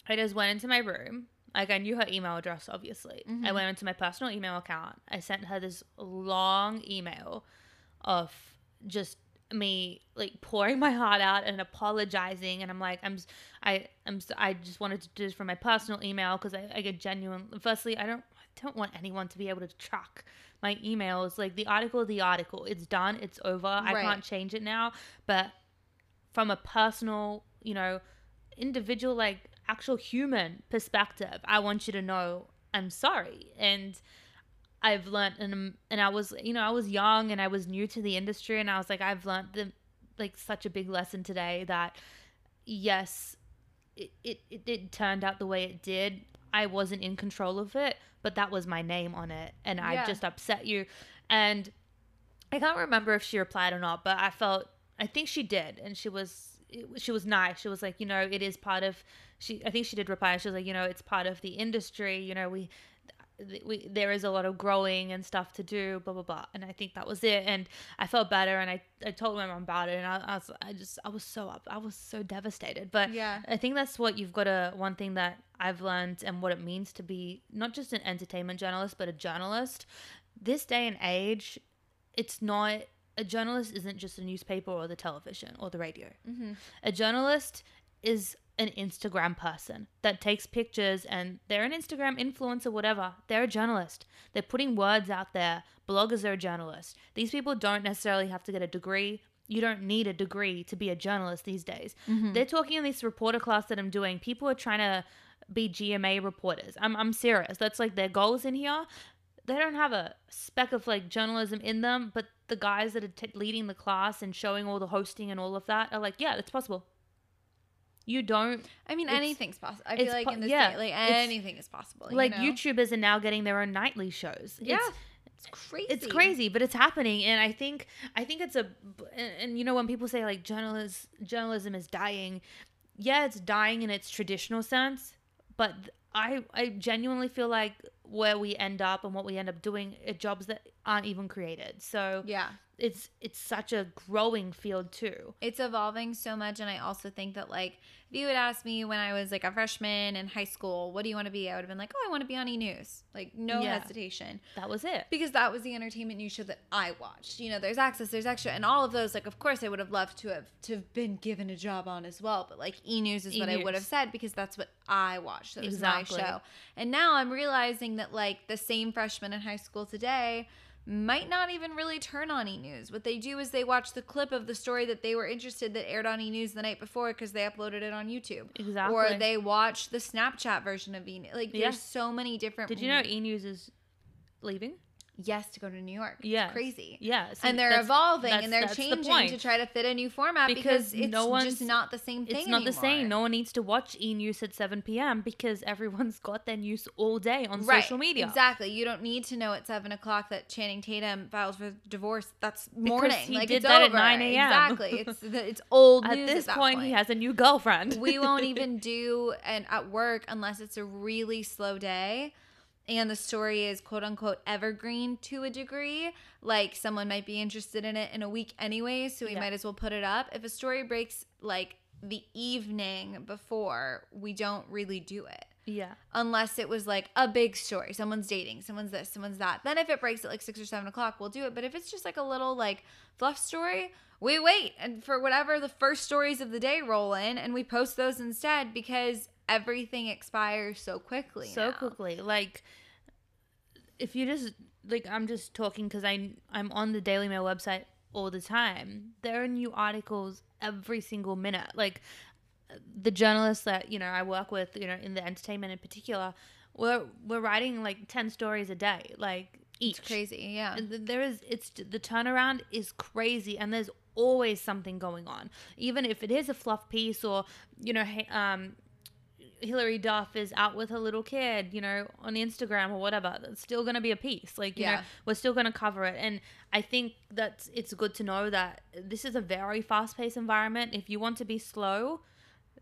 I just went into my room. Like I knew her email address, obviously. I Mhm. went into my personal email account. I sent her this long email of just me like pouring [laughs] my heart out and apologizing and i'm like i'm i i'm i just wanted to do this from my personal email because I, I get genuine firstly i don't i don't want anyone to be able to track my emails like the article the article it's done it's over i can't change it now but from a personal you know individual like actual human perspective i want you to know i'm sorry. And I've learned and um, and I was you know I was young and I was new to the industry and I was like I've learned the like such a big lesson today that yes it, it, it, it turned out the way it did. I wasn't in control of it but that was my name on it and I just upset you. And I can't remember if she replied or not but I felt I think she did and she was she was nice she was like you know it is part of she I think she did reply she was like you know it's part of the industry you know we we, there is a lot of growing and stuff to do, blah blah blah. And I think that was it. And I felt better, and I, I told my mom about it, and I, I was I just I was so up, I was so devastated. But Yeah. I think that's what you've got to one thing that I've learned and what it means to be not just an entertainment journalist, but a journalist. This day and age, it's not a journalist isn't just a newspaper or the television or the radio. Mm-hmm. A journalist is an Instagram person that takes pictures and they're an Instagram influencer, whatever. They're a journalist. They're putting words out there. Bloggers are a journalist. These people don't necessarily have to get a degree. You don't need a degree to be a journalist these days. Mm-hmm. They're talking in this reporter class that I'm doing. People are trying to be GMA reporters. I'm, I'm serious. That's like their goals in here. They don't have a speck of like journalism in them, but the guys that are t- leading the class and showing all the hosting and all of that are like, yeah, that's possible. You don't I mean, anything's possible. I feel like po- in this yeah, day, like anything is possible. like you know? YouTubers are now getting their own nightly shows. Yeah, It's, it's crazy. it's crazy, but it's happening, and I think I think it's a and, and you know when people say like journalism journalism is dying, yeah, it's dying in its traditional sense, but I I genuinely feel like where we end up and what we end up doing jobs that aren't even created. So Yeah. It's it's such a growing field too. it's evolving so much and i also think that like if you had asked me when i was like a freshman in high school what do you want to be i would have been like oh i want to be on e-news like no Yeah. hesitation That was it. because that was the entertainment news show that i watched you know there's access there's extra and all of those like of course i would have loved to have to have been given a job on as well but like e-news is what i would have said because that's what i watched that was Exactly. my show and now i'm realizing that like the same freshman in high school today might not even really turn on e-news. What they do is they watch the clip of the story that they were interested that aired on e-news the night before because they uploaded it on YouTube. Exactly. Or they watch the Snapchat version of E! News. Like Yeah. there's so many different Did you know E News is leaving? Yes, to go to New York. Yeah, crazy. Yeah, and they're evolving and they're that's the changing to try to fit a new format because, Because it's no just not the same thing. It's not the same. No one needs to watch E News at 7 p.m. because everyone's got their news all day on Right, social media. Exactly. You don't need to know at seven o'clock that Channing Tatum files for divorce. That's morning. he like did it's that at over. 9 a.m.. Exactly. [laughs] It's it's old At news this at that point, he has a new [laughs] girlfriend. we won't [laughs] even do an at work unless it's a really slow day and the story is quote unquote evergreen to a degree. Like someone might be interested in it in a week anyway so we Yeah. might as well put it up. If a story breaks like the evening before we don't really do it. Yeah. unless it was like a big story. Someone's dating someone's this someone's that. Then if it breaks at like six or seven o'clock we'll do it. But if it's just like a little like fluff story we wait and for whatever the first stories of the day roll in and we post those instead because everything expires so quickly So now. quickly. Like, if you just, like, I'm just talking because I'm on the Daily Mail website all the time. There are new articles every single minute. Like, the journalists that, you know, I work with, you know, in the entertainment in particular, we're, we're writing like 10 stories a day, like, each. it's crazy yeah there is it's the turnaround is crazy and there's always something going on even if it is a fluff piece or you know um Hilary Duff is out with her little kid, you know, on Instagram or whatever. It's still going to be a piece. Like, you know, Yeah. we're still going to cover it. And I think that it's good to know that this is a very fast paced environment. If you want to be slow,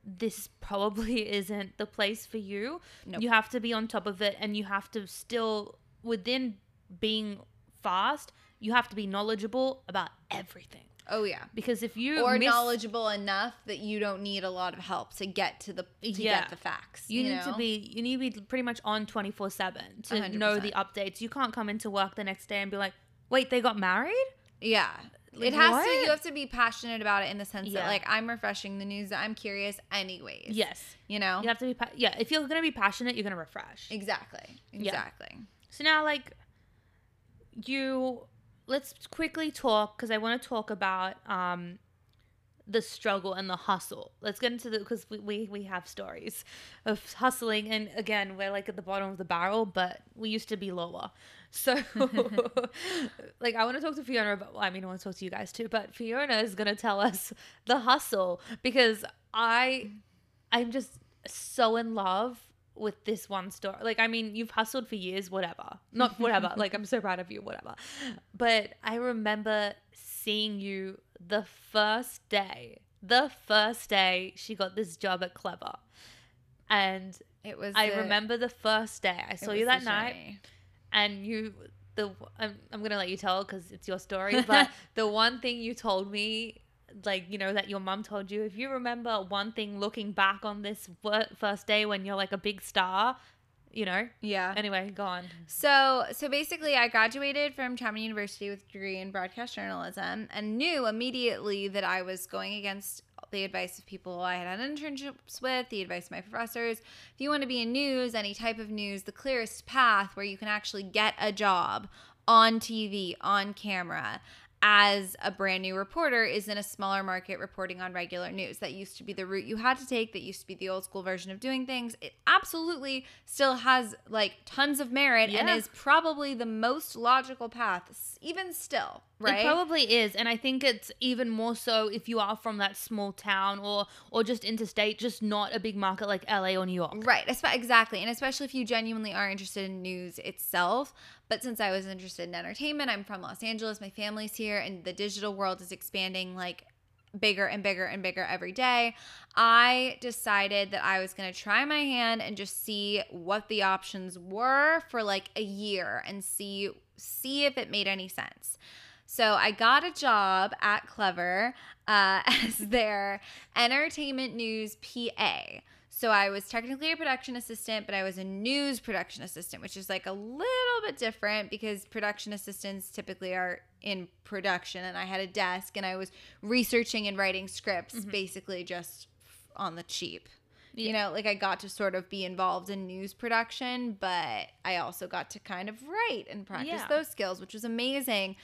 this probably [laughs] isn't the place for you. Nope. You have to be on top of it and you have to still, within being fast, you have to be knowledgeable about everything. Oh yeah. Because if you Or miss- knowledgeable enough that you don't need a lot of help to get to the to Yeah. get the facts. You, need to be you need to be pretty much on 24/7 to know the updates. You can't come into work the next day and be like, "Wait, they got married?" Yeah. Like, it has to you have to be passionate about it in the sense Yeah. that like I'm refreshing the news, I'm curious anyways. Yes. You know? You have to be pa- yeah, if you're going to be passionate, you're going to refresh. Exactly. Yeah. Exactly. So now like you let's quickly talk cuz I want to talk about um the struggle and the hustle. Let's get into the because we, we we have stories of hustling, and again, we're like at the bottom of the barrel, but we used to be lower. [laughs] So, [laughs] like, I want to talk to Fiona about. Well, I mean, I want to talk to you guys too, but Fiona is gonna tell us the hustle because I, I'm just so in love with this one story. Like, I mean, you've hustled for years, whatever. Not [laughs] whatever. like, I'm so proud of you, whatever. But I remember seeing you the first day. The first day she got this job at Clevver. And It was I the- remember the first day I saw you that night and you the I'm, I'm gonna let you tell because it's your story [laughs] but the one thing you told me like you know that your mom told you if you remember one thing looking back on this first day when you're like a big star you know Yeah. anyway go on So, so basically, I graduated from Chapman University with a degree in broadcast journalism, and knew immediately that I was going against the advice of people I had had internships with, the advice of my professors. If you want to be in news, any type of news, the clearest path where you can actually get a job on TV, on camera. As a brand new reporter, is in a smaller market reporting on regular news. That used to be the route you had to take. That used to be the old school version of doing things. It absolutely still has like tons of merit and is probably the most logical path, even still, right? It probably is, and I think it's even more so if you are from that small town or or just interstate, just not a big market like LA or New York. Right, exactly. And especially if you genuinely are interested in news itself. But since I was interested in entertainment, I'm from Los Angeles, my family's here, and the digital world is expanding like bigger and bigger and bigger every day. I decided that I was going to try my hand and just see what the options were for like a year and see see if it made any sense. So I got a job at Clevver uh, [laughs] as their entertainment news PA. So I was technically a production assistant, but I was a news production assistant, which is like a little bit different because production assistants typically are in production. And I had a desk and I was researching and writing scripts basically just on the cheap. You know, like I got to sort of be involved in news production, but I also got to kind of write and practice Yeah. those skills, which was amazing.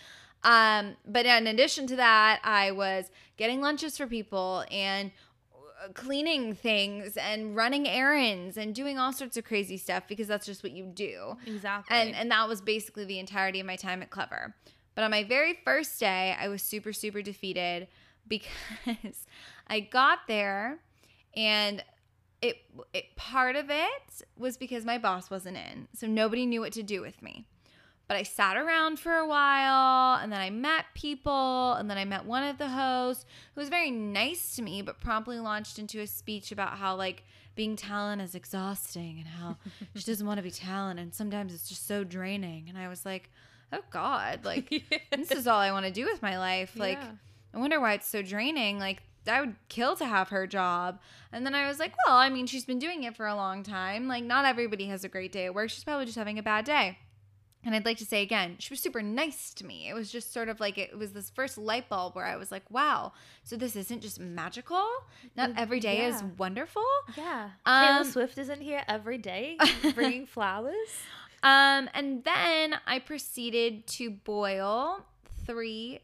Um, but in addition to that, I was getting lunches for people and uh, cleaning things and running errands and doing all sorts of crazy stuff because that's just what you do. Exactly. And and that was basically the entirety of my time at Clevver. But on my very first day, I was super super defeated [laughs] because I got there and it, it part of it was because my boss wasn't in. So nobody knew what to do with me. But I sat around for a while and then I met people and then I met one of the hosts who was very nice to me but promptly launched into a speech about how like being talent is exhausting and how [laughs] she doesn't want to be talent and sometimes it's just so draining and I was like, "Oh god, [laughs] like this is all I want to do with my life." Like Yeah. I wonder why it's so draining. Like I would kill to have her job. And then I was like, well, I mean, she's been doing it for a long time. Like not everybody has a great day at work. She's probably just having a bad day. And I'd like to say again, she was super nice to me. It was just sort of like it was this first light bulb where I was like, wow, so this isn't just magical. Not every day is wonderful. yeah. Um, Taylor Swift isn't here every day [laughs] bringing flowers. Um, and then I proceeded to boil three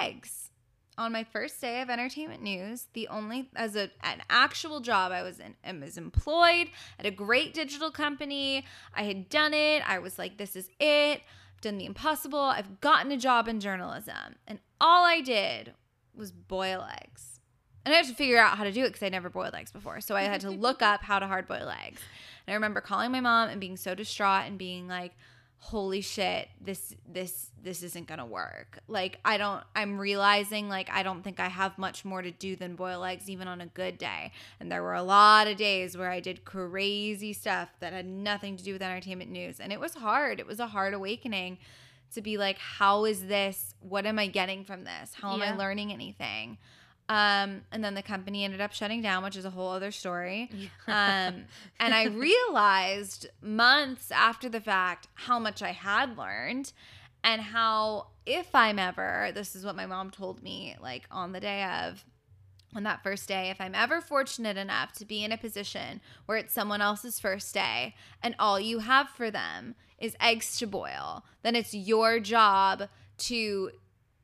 eggs on my first day of entertainment news. The only as a an actual job I was in, I was employed at a great digital company. I had done it. I was like, this is it. I've done the impossible. I've gotten a job in journalism, and all I did was boil eggs. And I had to figure out how to do it because I never boiled eggs before. So I had to [laughs] look up how to hard boil eggs. And I remember calling my mom and being so distraught and being like, holy shit this this this isn't gonna work. Like i don't i'm realizing like i don't think i have much more to do than boil eggs even on a good day. And there were a lot of days where i did crazy stuff that had nothing to do with entertainment news. And it was hard. It was a hard awakening to be like how is this? What am i getting from this? How am Yeah. i learning anything um, and then the company ended up shutting down which is a whole other story. Um, and I [laughs] realized months after the fact how much I had learned and how, if I'm ever, this is what my mom told me, like on the day of, on that first day, if I'm ever fortunate enough to be in a position where it's someone else's first day and all you have for them is eggs to boil, then it's your job to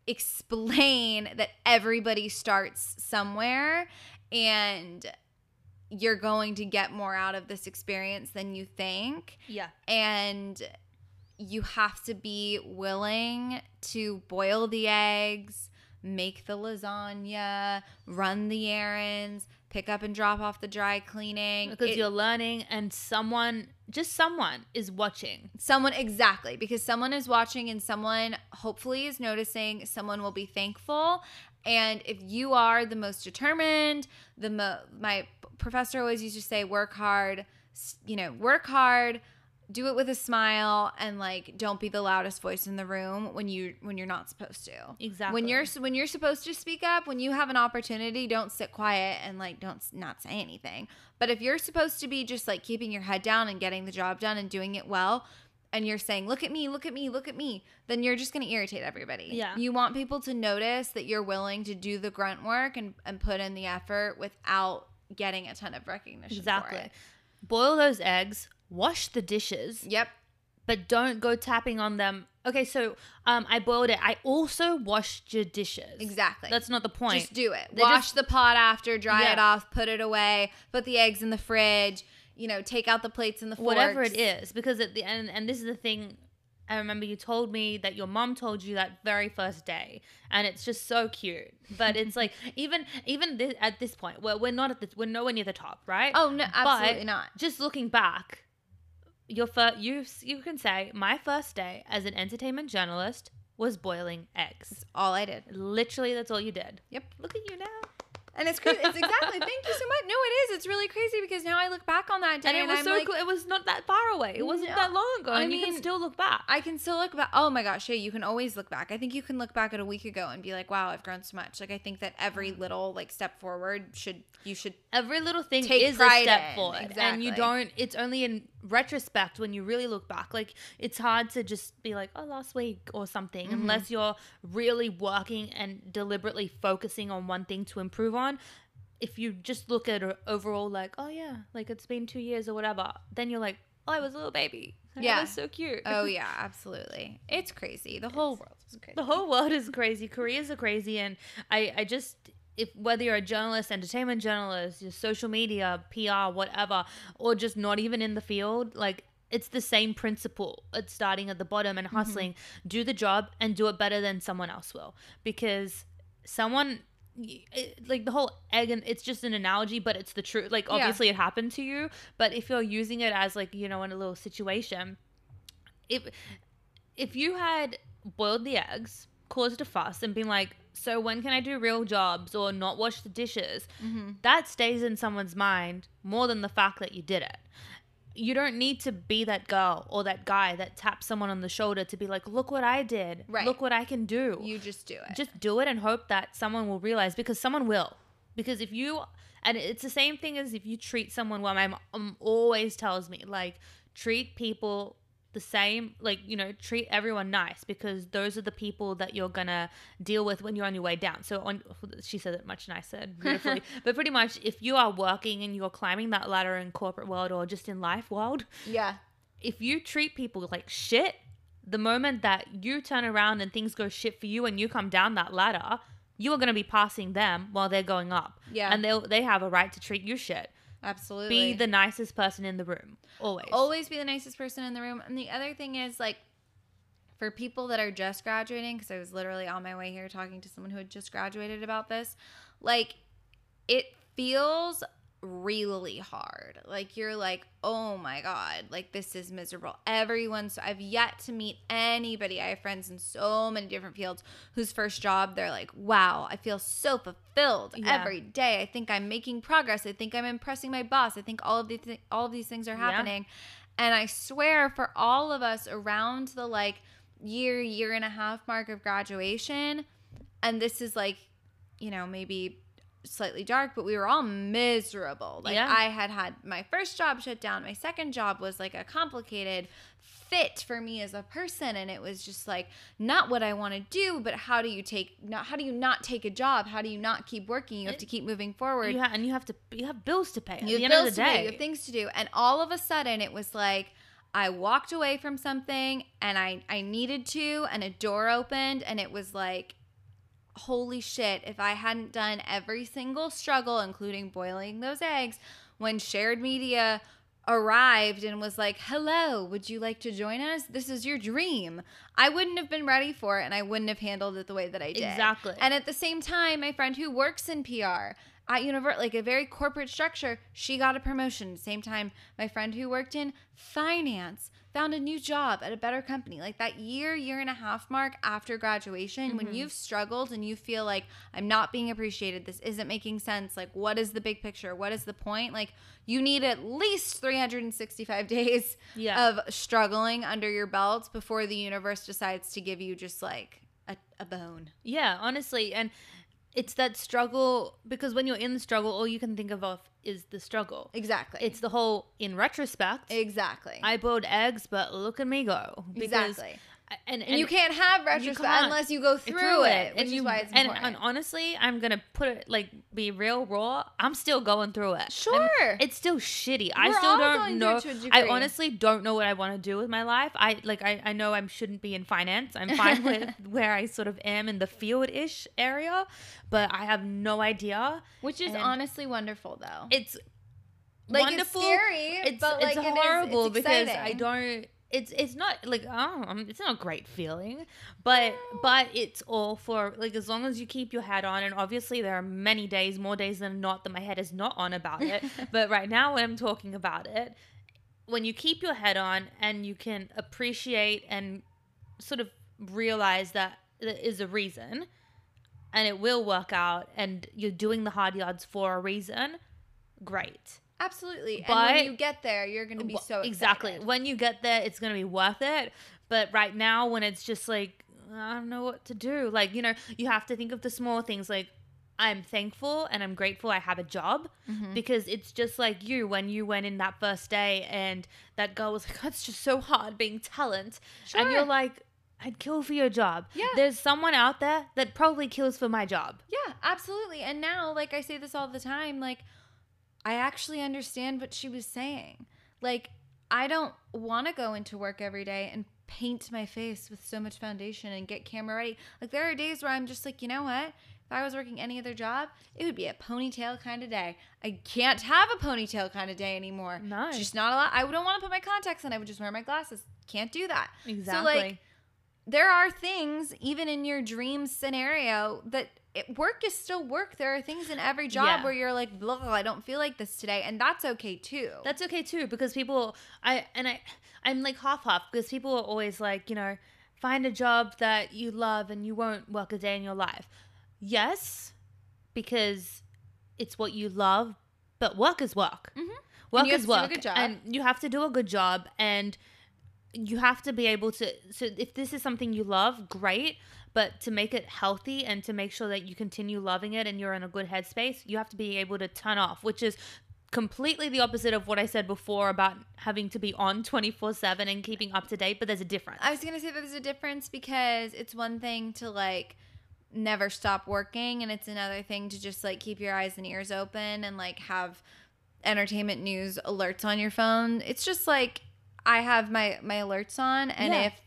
explain that everybody starts somewhere and you're going to get more out of this experience than you think Yeah. and you have to be willing to boil the eggs, make the lasagna, run the errands, pick up and drop off the dry cleaning. Because It- you're learning and someone, just someone is watching. someone exactly because someone is watching and someone hopefully is noticing someone will be thankful and if you are the most determined the mo- my professor always used to say work hard you know work hard do it with a smile and like don't be the loudest voice in the room when you when you're not supposed to Exactly. when you're when you're supposed to speak up when you have an opportunity don't sit quiet and like don't s- not say anything but if you're supposed to be just like keeping your head down and getting the job done and doing it well and you're saying look at me look at me look at me then you're just going to irritate everybody Yeah. you want people to notice that you're willing to do the grunt work and, and put in the effort without getting a ton of recognition for Exactly. Boil those eggs, wash the dishes, yep but don't go tapping on them. Okay, so um, I boiled it. I also washed your dishes. exactly That's not the point. Just do it. They Wash just- the pot after, dry it off, put it away, put the eggs in the fridge, you know, take out the plates and the forks. whatever it is because at the end and this is the thing i remember you told me that your mom told you that very first day and it's just so cute but it's like [laughs] even even this, at this point well, we're not at the we're nowhere near the top right Oh, no, absolutely But not. just looking back your first you you can say my first day as an entertainment journalist was boiling eggs All I did. literally that's all you did Yep. look at you now And it's crazy. It's exactly. Thank you so much. No, it is. It's really crazy because now I look back on that day and and, it was I'm so like, cool. it was not that far away it wasn't No, that long ago I and you can still look back I can still look back. Oh my gosh, yeah, you can always look back. I think you can look back at a week ago and be like, wow, I've grown so much. Like I think that every mm. little like step forward should you should every little thing is a step in, forward and you don't it's only in retrospect when you really look back like it's hard to just be like oh last week or something Mm-hmm. unless you're really working and deliberately focusing on one thing to improve on if you just look at it overall like oh yeah like it's been two years or whatever then you're like oh i was a little baby Yeah. that was so cute Oh [laughs] yeah, absolutely. It's crazy. The whole world is crazy. the whole world is crazy careers are crazy and i i just if whether you're a journalist entertainment journalist your social media pr whatever or just not even in the field like it's the same principle. It's starting at the bottom and mm-hmm. hustling. Do the job and do it better than someone else will. Because someone it, like the whole egg and it's just an analogy but it's the truth. Like Yeah. obviously it happened to you but if you're using it as like you know in a little situation if if you had boiled the eggs, caused a fuss, and been like, "So when can I do real jobs or not wash the dishes?" Mm-hmm. That stays in someone's mind more than the fact that you did it. You don't need to be that girl or that guy that taps someone on the shoulder to be like, "Look what I did. Right. Look what I can do." You just do it. just do it and hope that someone will realize because someone will because if you and it's the same thing as if you treat someone well my mom always tells me like treat people the same like you know treat everyone nice because those are the people that you're gonna deal with when you're on your way down so on she said it much nicer beautifully [laughs] but pretty much if you are working and you're climbing that ladder in corporate world or just in life world yeah. if you treat people like shit, the moment that you turn around and things go shit for you and you come down that ladder, you are going to be passing them while they're going up. Yeah. And they they have a right to treat you shit. Absolutely. Be the nicest person in the room. Always. always be the nicest person in the room. And the other thing is like for people that are just graduating, because I was literally on my way here talking to someone who had just graduated about this, like it feels really hard. Like you're like, oh my God, like this is miserable. Everyone, so I've yet to meet anybody. I have friends in so many different fields whose first job, they're like, wow, I feel so fulfilled Yeah. every day. I think I'm making progress. I think I'm impressing my boss. I think all of these, thi- all of these things are Yeah. happening. And I swear for all of us around the like year, year and a half mark of graduation, and this is like, you know, maybe slightly dark, but we were all miserable. Like Yeah. I had had my first job shut down. My second job was like a complicated fit for me as a person and it was just like not what I want to do, but how do you take not how do you not take a job? How do you not keep working? You have to keep moving forward. You ha- and you have to you have bills to pay at You the have end of bills the to pay, you have things to do. And all of a sudden it was like I walked away from something and I I needed to and a door opened and it was like holy shit, if I hadn't done every single struggle including boiling those eggs when shared media arrived and was like, "Hello, would you like to join us? This is your dream." I wouldn't have been ready for it and I wouldn't have handled it the way that I did. Exactly. And at the same time, my friend who works in PR at Univer, like a very corporate structure, she got a promotion. Same time, my friend who worked in finance found a new job at a better company. Like that year, year and a half mark after graduation, when mm-hmm. you've struggled and you feel like I'm not being appreciated, this isn't making sense. Like, what is the big picture? What is the point? Like, you need at least 365 [laughs] days Yeah. of struggling under your belt before the universe decides to give you just like a, a bone. Yeah, honestly, and it's that struggle because when you're in the struggle, all you can think of of is the struggle. Exactly. It's the whole in retrospect. exactly. I boiled eggs, but look at me go. Because exactly. And, And, you can't have retrospect unless you go through, it, which and is why it's and, important. and honestly, I'm gonna put it like be real raw. I'm still going through it. And Sure. it's still shitty. I We're still don't know. through it I honestly don't know what I want to do with my life. I like. I, I know I shouldn't be in finance. I'm [laughs] fine with where I sort of am in the field ish area, but I have no idea. which is and- honestly wonderful, though. It's like wonderful. it's scary, It's but like it's it is- horrible it's because I don't. It's it's not like oh, it's not a great feeling, but but it's all for like as long as you keep your head on, and obviously there are many days, more days than not, that my head is not on about it. [laughs] but right now, when I'm talking about it, when you keep your head on and you can appreciate and sort of realize that there is a reason, and it will work out, and you're doing the hard yards for a reason, great. Absolutely. and when you get there, you're going to be so excited. exactly when you get there it's gonna be worth it but right now when it's just like i don't know what to do like you know you have to think of the small things like i'm thankful and i'm grateful i have a job Mm-hmm. because it's just like you when you went in that first day and that girl was like [laughs] oh, it's just so hard being talent and you're like i'd kill for your job Yeah. there's someone out there that probably kills for my job Yeah, absolutely. And now, like I say this all the time, like I actually understand what she was saying. Like I don't want to go into work every day and paint my face with so much foundation and get camera ready. Like there are days where I'm just like, you know what? If I was working any other job, it would be a ponytail kind of day. I can't have a ponytail kind of day anymore. No. It's just not a lot. I don't want to put my contacts in. I would just wear my glasses. Can't do that. exactly So like there are things even in your dream scenario that it, work is still work. There are things in every job Yeah. where you're like, blah, I don't feel like this today, and that's okay too. That's okay too because people I and I I'm like half half because people are always like, you know, find a job that you love and you won't work a day in your life. Yes, because it's what you love, but work is work. Mhm. Work And you have is to do a work. And you have to do a good job and you have to be able to so if this is something you love, great. But to make it healthy and to make sure that you continue loving it and you're in a good headspace, you have to be able to turn off, which is completely the opposite of what I said before about having to be on 24 7 and keeping up to date. But there's a difference. I was gonna say that there's a difference because it's one thing to like never stop working, and it's another thing to just like keep your eyes and ears open and like have entertainment news alerts on your phone. It's just like I have my my alerts on, and Yeah. if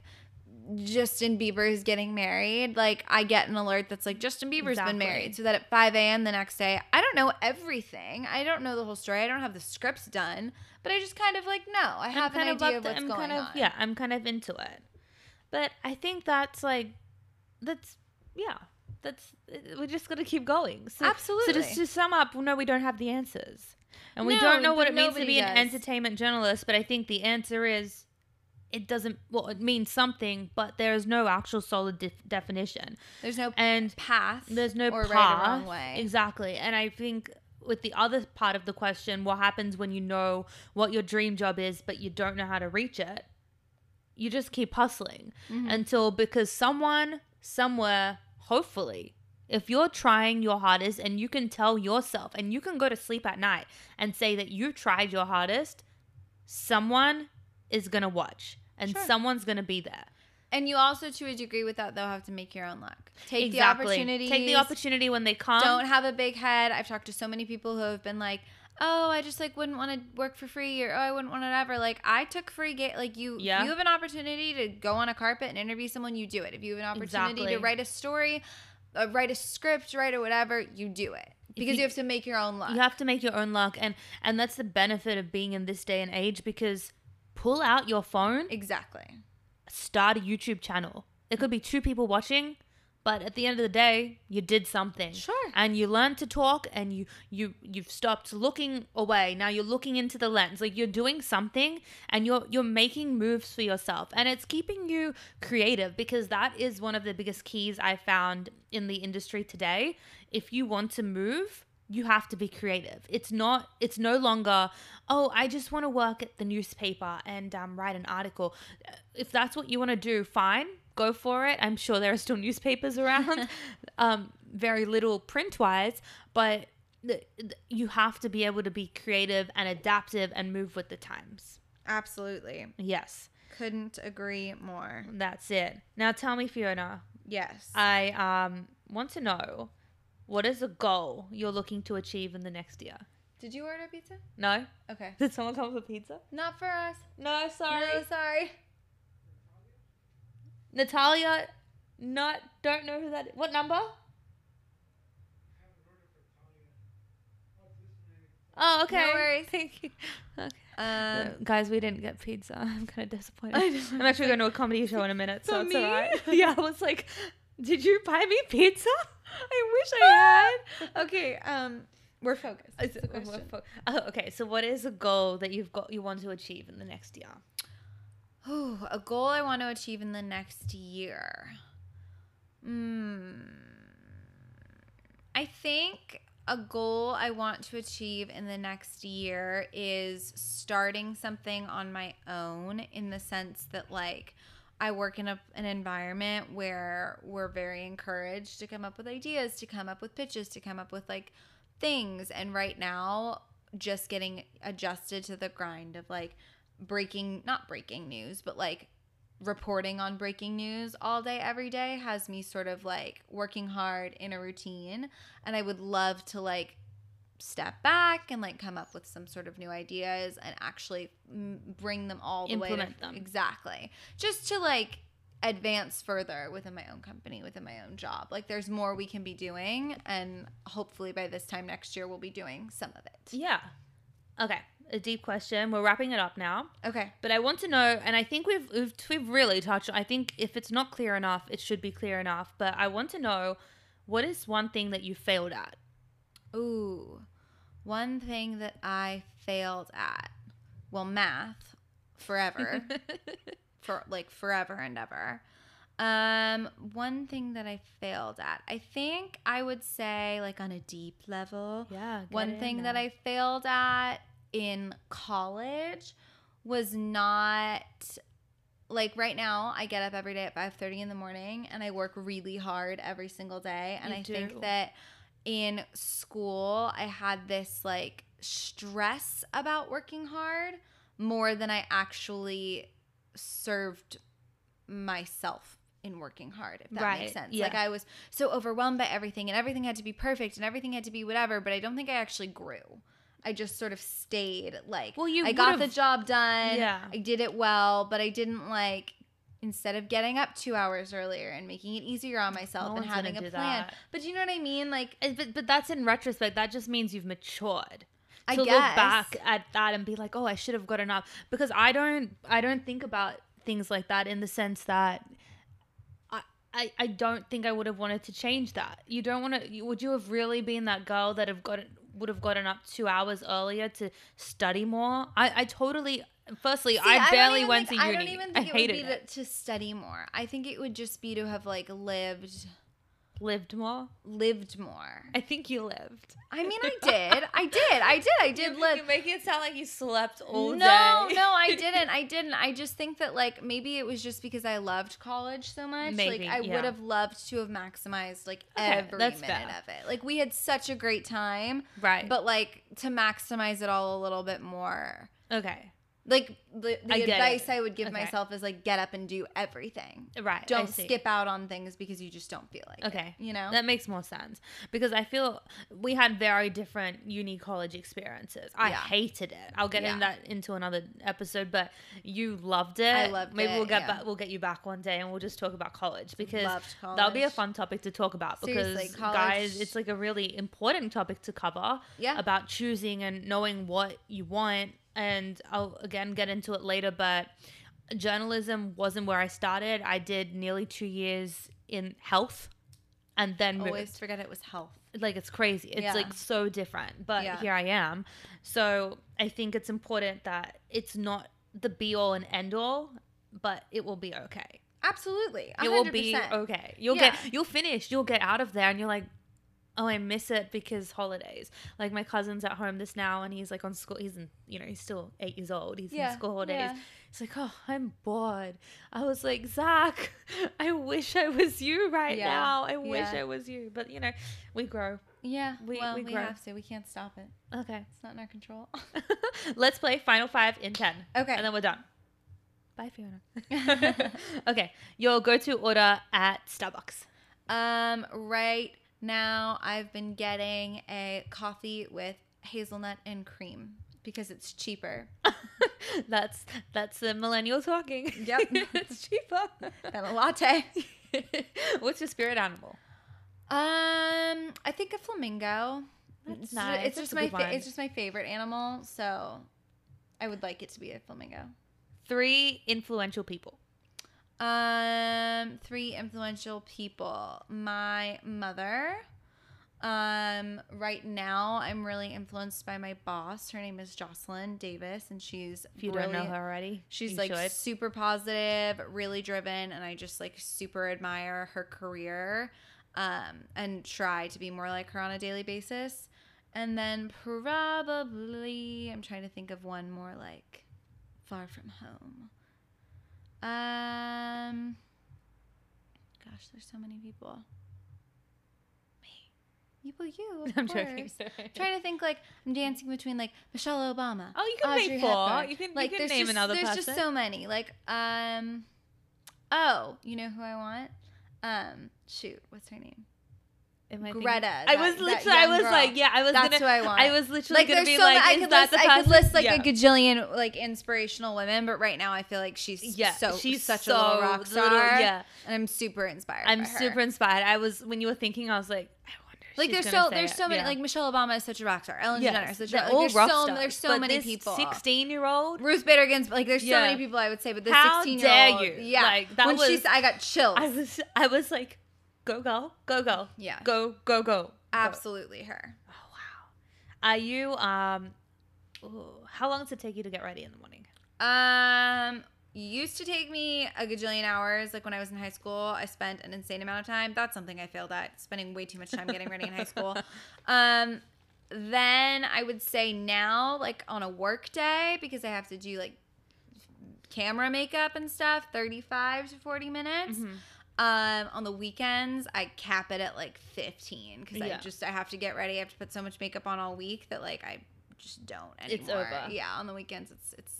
Justin Bieber is getting married, like I get an alert that's like Justin Bieber's Exactly. been married, so that at 5 a.m. the next day, I don't know everything. I don't know the whole story. I don't have the scripts done, but I just kind of like know. I have an idea of the- what's I'm going kind of, on. Yeah, I'm kind of into it. But I think that's like, that's, yeah, that's we're just gonna keep going. So, Absolutely. So just to sum up, no, we don't have the answers, and we No, don't know what it means to be an entertainment journalist. But I think the answer is. It doesn't. Well, it means something, but there is no actual solid def- definition, There's no and path. there's no path. right or wrong way. Exactly. And I think with the other part of the question, what happens when you know what your dream job is, but you don't know how to reach it? You just keep hustling Mhm. until because someone somewhere, hopefully, if you're trying your hardest and you can tell yourself and you can go to sleep at night and say that you tried your hardest, someone is going to watch and Sure. someone's going to be there. And you also, to a degree, with that though, have to make your own luck. Take exactly. the opportunity. Take the opportunity when they come. Don't have a big head. I've talked to so many people who have been like, "Oh, I just like wouldn't want to work for free," or "Oh, I wouldn't want to ever." Like, I took free gate. Like you, Yeah. you have an opportunity to go on a carpet and interview someone. You do it. If you have an opportunity Exactly. to write a story, uh, write a script, write or whatever, you do it because you, you- have to make your own luck. You have to make your own luck, and and that's the benefit of being in this day and age because pull out your phone, exactly. start a YouTube channel. There could be two people watching, but at the end of the day, you did something. Sure. And you learned to talk, and you you you've stopped looking away. Now you're looking into the lens, like you're doing something, and you're you're making moves for yourself, and it's keeping you creative because that is one of the biggest keys I found in the industry today. If you want to move, you have to be creative. It's not. It's no longer. Oh, I just want to work at the newspaper and um, write an article. If that's what you want to do, fine, go for it. I'm sure there are still newspapers around. [laughs] um, very little print wise, but you have to be able to be creative and adaptive and move with the times. Absolutely. Yes, Couldn't agree more. that's it. Now tell me, Fiona. Yes. I um want to know what is a goal you're looking to achieve in the next year. Did you order pizza? No? Okay. Did someone come with pizza? Not for us. No, sorry. No, sorry. Natalia, not don't know who that is. What number? Oh, okay. No worries. [laughs] Thank you. Okay. [laughs] Um, [laughs] guys, we didn't get pizza. I'm kind of disappointed. I. I'm actually going to a comedy show in a minute, so it's alright. yeah, I was like, did you buy me pizza? I wish I had. okay. Um, we're focused. Is That's it- the what question. fo- Oh, okay, so what is a goal that you've got you want to achieve in the next year? [sighs] A goal I want to achieve in the next year. Hmm. I think a goal I want to achieve in the next year is starting something on my own in the sense that like I work in a, an environment where we're very encouraged to come up with ideas, to come up with pitches, to come up with like things. And right now, just getting adjusted to the grind of like breaking, not breaking news, but like reporting on breaking news all day, every day has me sort of like working hard in a routine. And I would love to like step back and like come up with some sort of new ideas and actually bring them all the way Implement to, them. exactly just to like advance further within my own company within my own job like there's more we can be doing and hopefully by this time next year we'll be doing some of it Yeah. Okay, a deep question. We're wrapping it up now, okay but I want to know, and I think we've we've, we've really touched. I think if it's not clear enough, it should be clear enough. But I want to know, what is one thing that you failed at? ooh one thing that i failed at well math forever [laughs] for like forever and ever. Um, one thing that I failed at, I think I would say, like on a deep level, yeah. one in thing that. I failed at in college was not like right now I get up every day at 5:30 in the morning and I work really hard every single day and You I do. think that in school I had this like stress about working hard more than I actually served myself in working hard if that Right, makes sense yeah. like i was so overwhelmed by everything and everything had to be perfect and everything had to be whatever but i don't think i actually grew i just sort of stayed like Well, you i got the job done Yeah. i did it well but i didn't like instead of getting up two hours earlier and making it easier on myself No and having a plan that. but you know what i mean like But, but that's in retrospect. That just means you've matured. I to look back at that and be like, oh, I should have gotten up. Because I don't, I don't think about things like that in the sense that, I, I, I don't think I would have wanted to change that. You don't want to. Would you have really been that girl that have gotten would have gotten up two hours earlier to study more? I, I totally. Firstly, See, I barely went think- to I uni. don't even I think it would be it. To, to study more. I think it would just be to have like lived Lived more. lived more. I think you lived. I mean, I [laughs] did. I did. I did. I did live. You're making it sound like you slept all no, day. no, I [laughs] didn't. I didn't. I just think that like maybe it was just because I loved college so much. Maybe, like I yeah. would have loved to have maximized like Okay, every minute fair. of it. Like we had such a great time, right. but like to maximize it all a little bit more. okay. Like the, the I advice it. I would give Okay. myself is like get up and do everything. Right. Don't skip out on things because you just don't feel like it, Okay. you know? That makes more sense because I feel we had very different uni college experiences. I Yeah. hated it. I'll get Yeah. in that into another episode, but you loved it. I loved Maybe it, we'll get yeah. back. We'll get you back one day and we'll just talk about college because Loved that'll be a fun topic to talk about because Seriously, guys, it's like a really important topic to cover. Yeah. About choosing and knowing what you want, and I'll again get into it later, but. Journalism wasn't where I started. I did nearly two years in health and then moved Always forget it was health. like it's crazy it's Yeah. like so different but Yeah. here i am so i think it's important that it's not the be all and end all but it will be okay Absolutely. it will be okay you'll Yeah. get you'll finish you'll get out of there and you're like oh i miss it because holidays like my cousin's at home this now and he's like on school he's in you know he's still eight years old he's Yeah, in school holidays yeah. He's like, oh, I'm bored. I was like, Zach, [laughs] I wish I was you right Yeah, now. I wish. I was you. But you know, we grow. Yeah. We- well, we we, have to. We can't stop it. Okay. It's not in our control. [laughs] Let's play Final Five in 10. Okay. And then we're done. Bye, Fiona. [laughs] okay. Your go to order at Starbucks. um, right now I've been getting a coffee with hazelnut and cream because it's cheaper [laughs] that's that's the millennial talking. Yep. [laughs] it's cheaper. [laughs] than a latte. What's your spirit animal? Um, I think a flamingo. That's it's, nice. It's That's just my fa- it's just my favorite animal, so I would like it to be a flamingo. Three influential people. Um, three influential people. My mother. Um, right now I'm really influenced by my boss. Her name is Jocelyn Davis, and she's If you don't know her already, She's like should. super positive, really driven, and I just like super admire her career um, and try to be more like her on a daily basis. And then probably, I'm trying to think of one more like far from home. Um, gosh, there's so many people. Me, you, well, you. Of [laughs] I'm course. joking. trying to think like I'm dancing between like Michelle Obama. Oh, you can Audrey make four. Hepburn. You can like you can there's name just, another there's person. just so many. Like um, oh, you know who I want? Um, shoot, what's her name? Am I thinking- Greta, I was literally. I was girl. like, yeah. I was That's gonna. who I want. I was literally Like gonna there's be so like, many, I could list the I could list like yeah. a gajillion like inspirational women, but right now I feel like she's yeah, so she's such so a little rock star. little- yeah, and I'm super inspired. I'm by her. super inspired. I was when you were thinking, I was like, I wonder. like she's there's gonna so there's it. so many Yeah. like Michelle Obama is such a rock star. Ellen Yes, DeGeneres is such a they're like, there's rock so stars, there's so but many this people. 16 year old. Ruth Bader Ginsburg. Like there's Yeah. so many people I would say, but this How 16 dare year old, you. yeah, Like, that when was- she's I got chills. I was I was like, go go go go Yeah. go go go. go. absolutely her. Oh wow. Are you um? ooh, how long does it take you to get ready in the morning? Um, used to take me a gajillion hours. Like when I was in high school, I spent an insane amount of time. That's something I failed at, spending way too much time getting ready in high school. [laughs] Um, then I would say now, like on a work day, because I have to do like camera makeup and stuff, 35 to 40 minutes. Mm-hmm. Um, on the weekends, I cap it at like 15 because Yeah. I just I have to get ready. I have to put so much makeup on all week that like I just don't anymore. It's over. Yeah, on the weekends, it's it's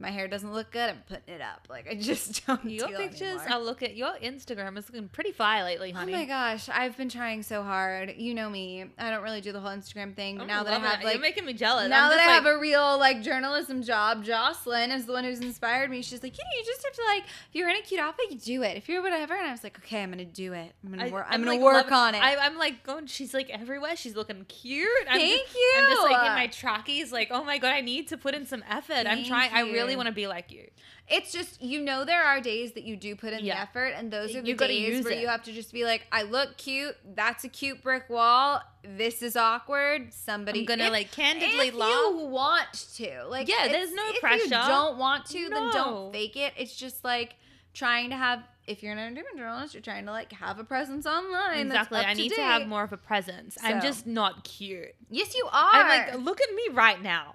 my hair doesn't look good. I'm putting it up. Like I [laughs] just don't. Your do pictures. I look at your Instagram is looking pretty fly lately, oh honey. Oh my gosh, I've been trying so hard. You know me. I don't really do the whole Instagram thing. Oh, I'm now that I have like you're making me jealous. now that I like, have a real like journalism job, Jocelyn is the one who's inspired me. She's like, you know, you just have to like, if you're in a cute outfit, you do it. If you're whatever, and I was like, okay, I'm gonna do it. I'm gonna I- work. I'm, gonna like, work on it. I, I'm like going. She's like everywhere. She's looking cute. I'm Thank just, you. I'm just like in my trackies. Like, oh my god, I need to put in some effort. I'm Thank trying. I really really want to be like you. It's just you know there are days that you do put in Yeah. the effort, and those are the You days where it. you have to just be like, I look cute. That's a cute brick wall. This is awkward. Somebody I'm gonna if- like candidly if laugh. you want to, like, Yeah, there's no if pressure. you don't want to, then don't fake it. It's just like trying to have. If you're an entertainment journalist, you're trying to like have a presence online. Exactly. I to need to have more of a presence. I'm just not cute. Yes, you are. I'm like, look at me right now.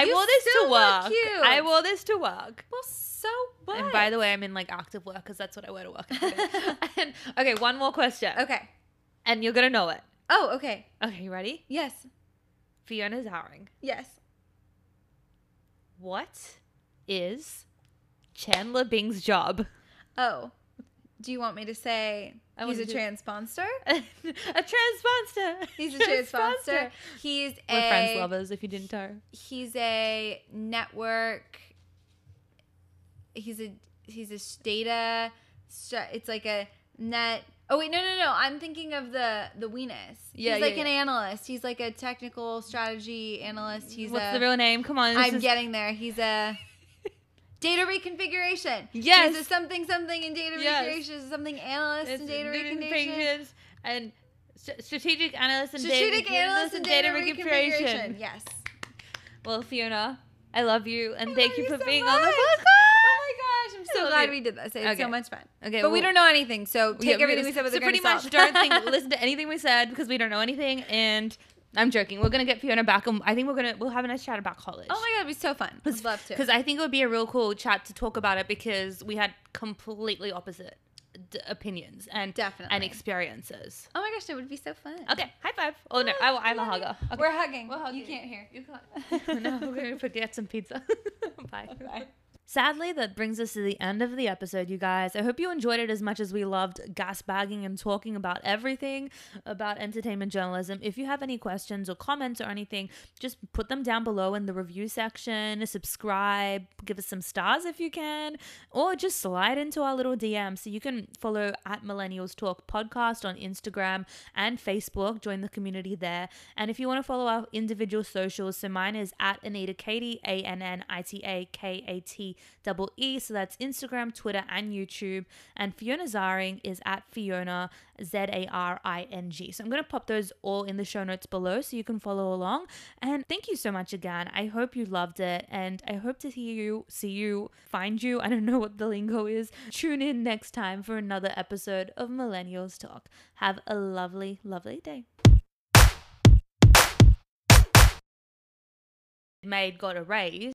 I You wore this to work. cute. I wore this to work. well, so what? And by the way, I'm in like active work because that's what I wear to work. [laughs] and, okay, one more question. okay. And you're gonna know it. Oh, okay. Okay, you ready? Yes. Fiona Zaring. Yes. What is Chandler Bing's job? Oh, do you want me to say I he's a wanna do- transponster? a transponster. [laughs] He's a [laughs] transponster. He's We're a friends lovers, if you didn't know. he's a network. He's a he's a data. It's like a net. Oh wait, no, no, no. I'm thinking of the the Weenus. Yeah, he's like yeah, an analyst. He's like a technical strategy analyst. He's What's a. the real name? Come on. I'm is- getting there. He's a data reconfiguration. Yes. A something something in data Yes. reconfiguration. Something analyst It's in data data reconfiguration. and st- strategic analyst and Strategic data, analyst and data reconfiguration. reconfiguration. Yes. Well, Fiona, I love you and I thank you for so being on the much. podcast. Oh my gosh, I'm so glad you. we did this. It's Okay. so much fun. Okay, but we don't know anything, so Yeah, take everything we said with so a grain of salt. So pretty much don't think [laughs] listen to anything we said because we don't know anything and I'm joking. We're gonna get Fiona back and I think we're gonna we'll have a nice chat about college. Oh my god, it'd be so fun. I'd love to. Because I think it would be a real cool chat to talk about it because we had completely opposite d- opinions and Definitely. and experiences. Oh my gosh, it would be so fun. Okay, high five. Oh no, I, I'm a hugger. Okay. We're hugging. We're hugging. You can't hear. You [laughs] can't. no, we're gonna [laughs] get some pizza. [laughs] Bye. Bye. Sadly, that brings us to the end of the episode, you guys. I hope you enjoyed it as much as we loved gas bagging and talking about everything about entertainment journalism. If you have any questions or comments or anything, just put them down below in the review section. Subscribe, give us some stars if you can, or just slide into our little DM. So you can follow at Millennials Talk Podcast on Instagram and Facebook. Join the community there. And if you want to follow our individual socials, so mine is at Annita Katee, A N N I T A K A T double E. So that's Instagram, Twitter, and YouTube. And Fiona Zaring is at Fiona Z A R I N G. So I'm going to pop those all in the show notes below so you can follow along. And thank you so much again. I hope you loved it, and I hope to hear you, see you, find you. I don't know what the lingo is. Tune in next time for another episode of Millennials Talk. Have a lovely, lovely day. Maid got a raise.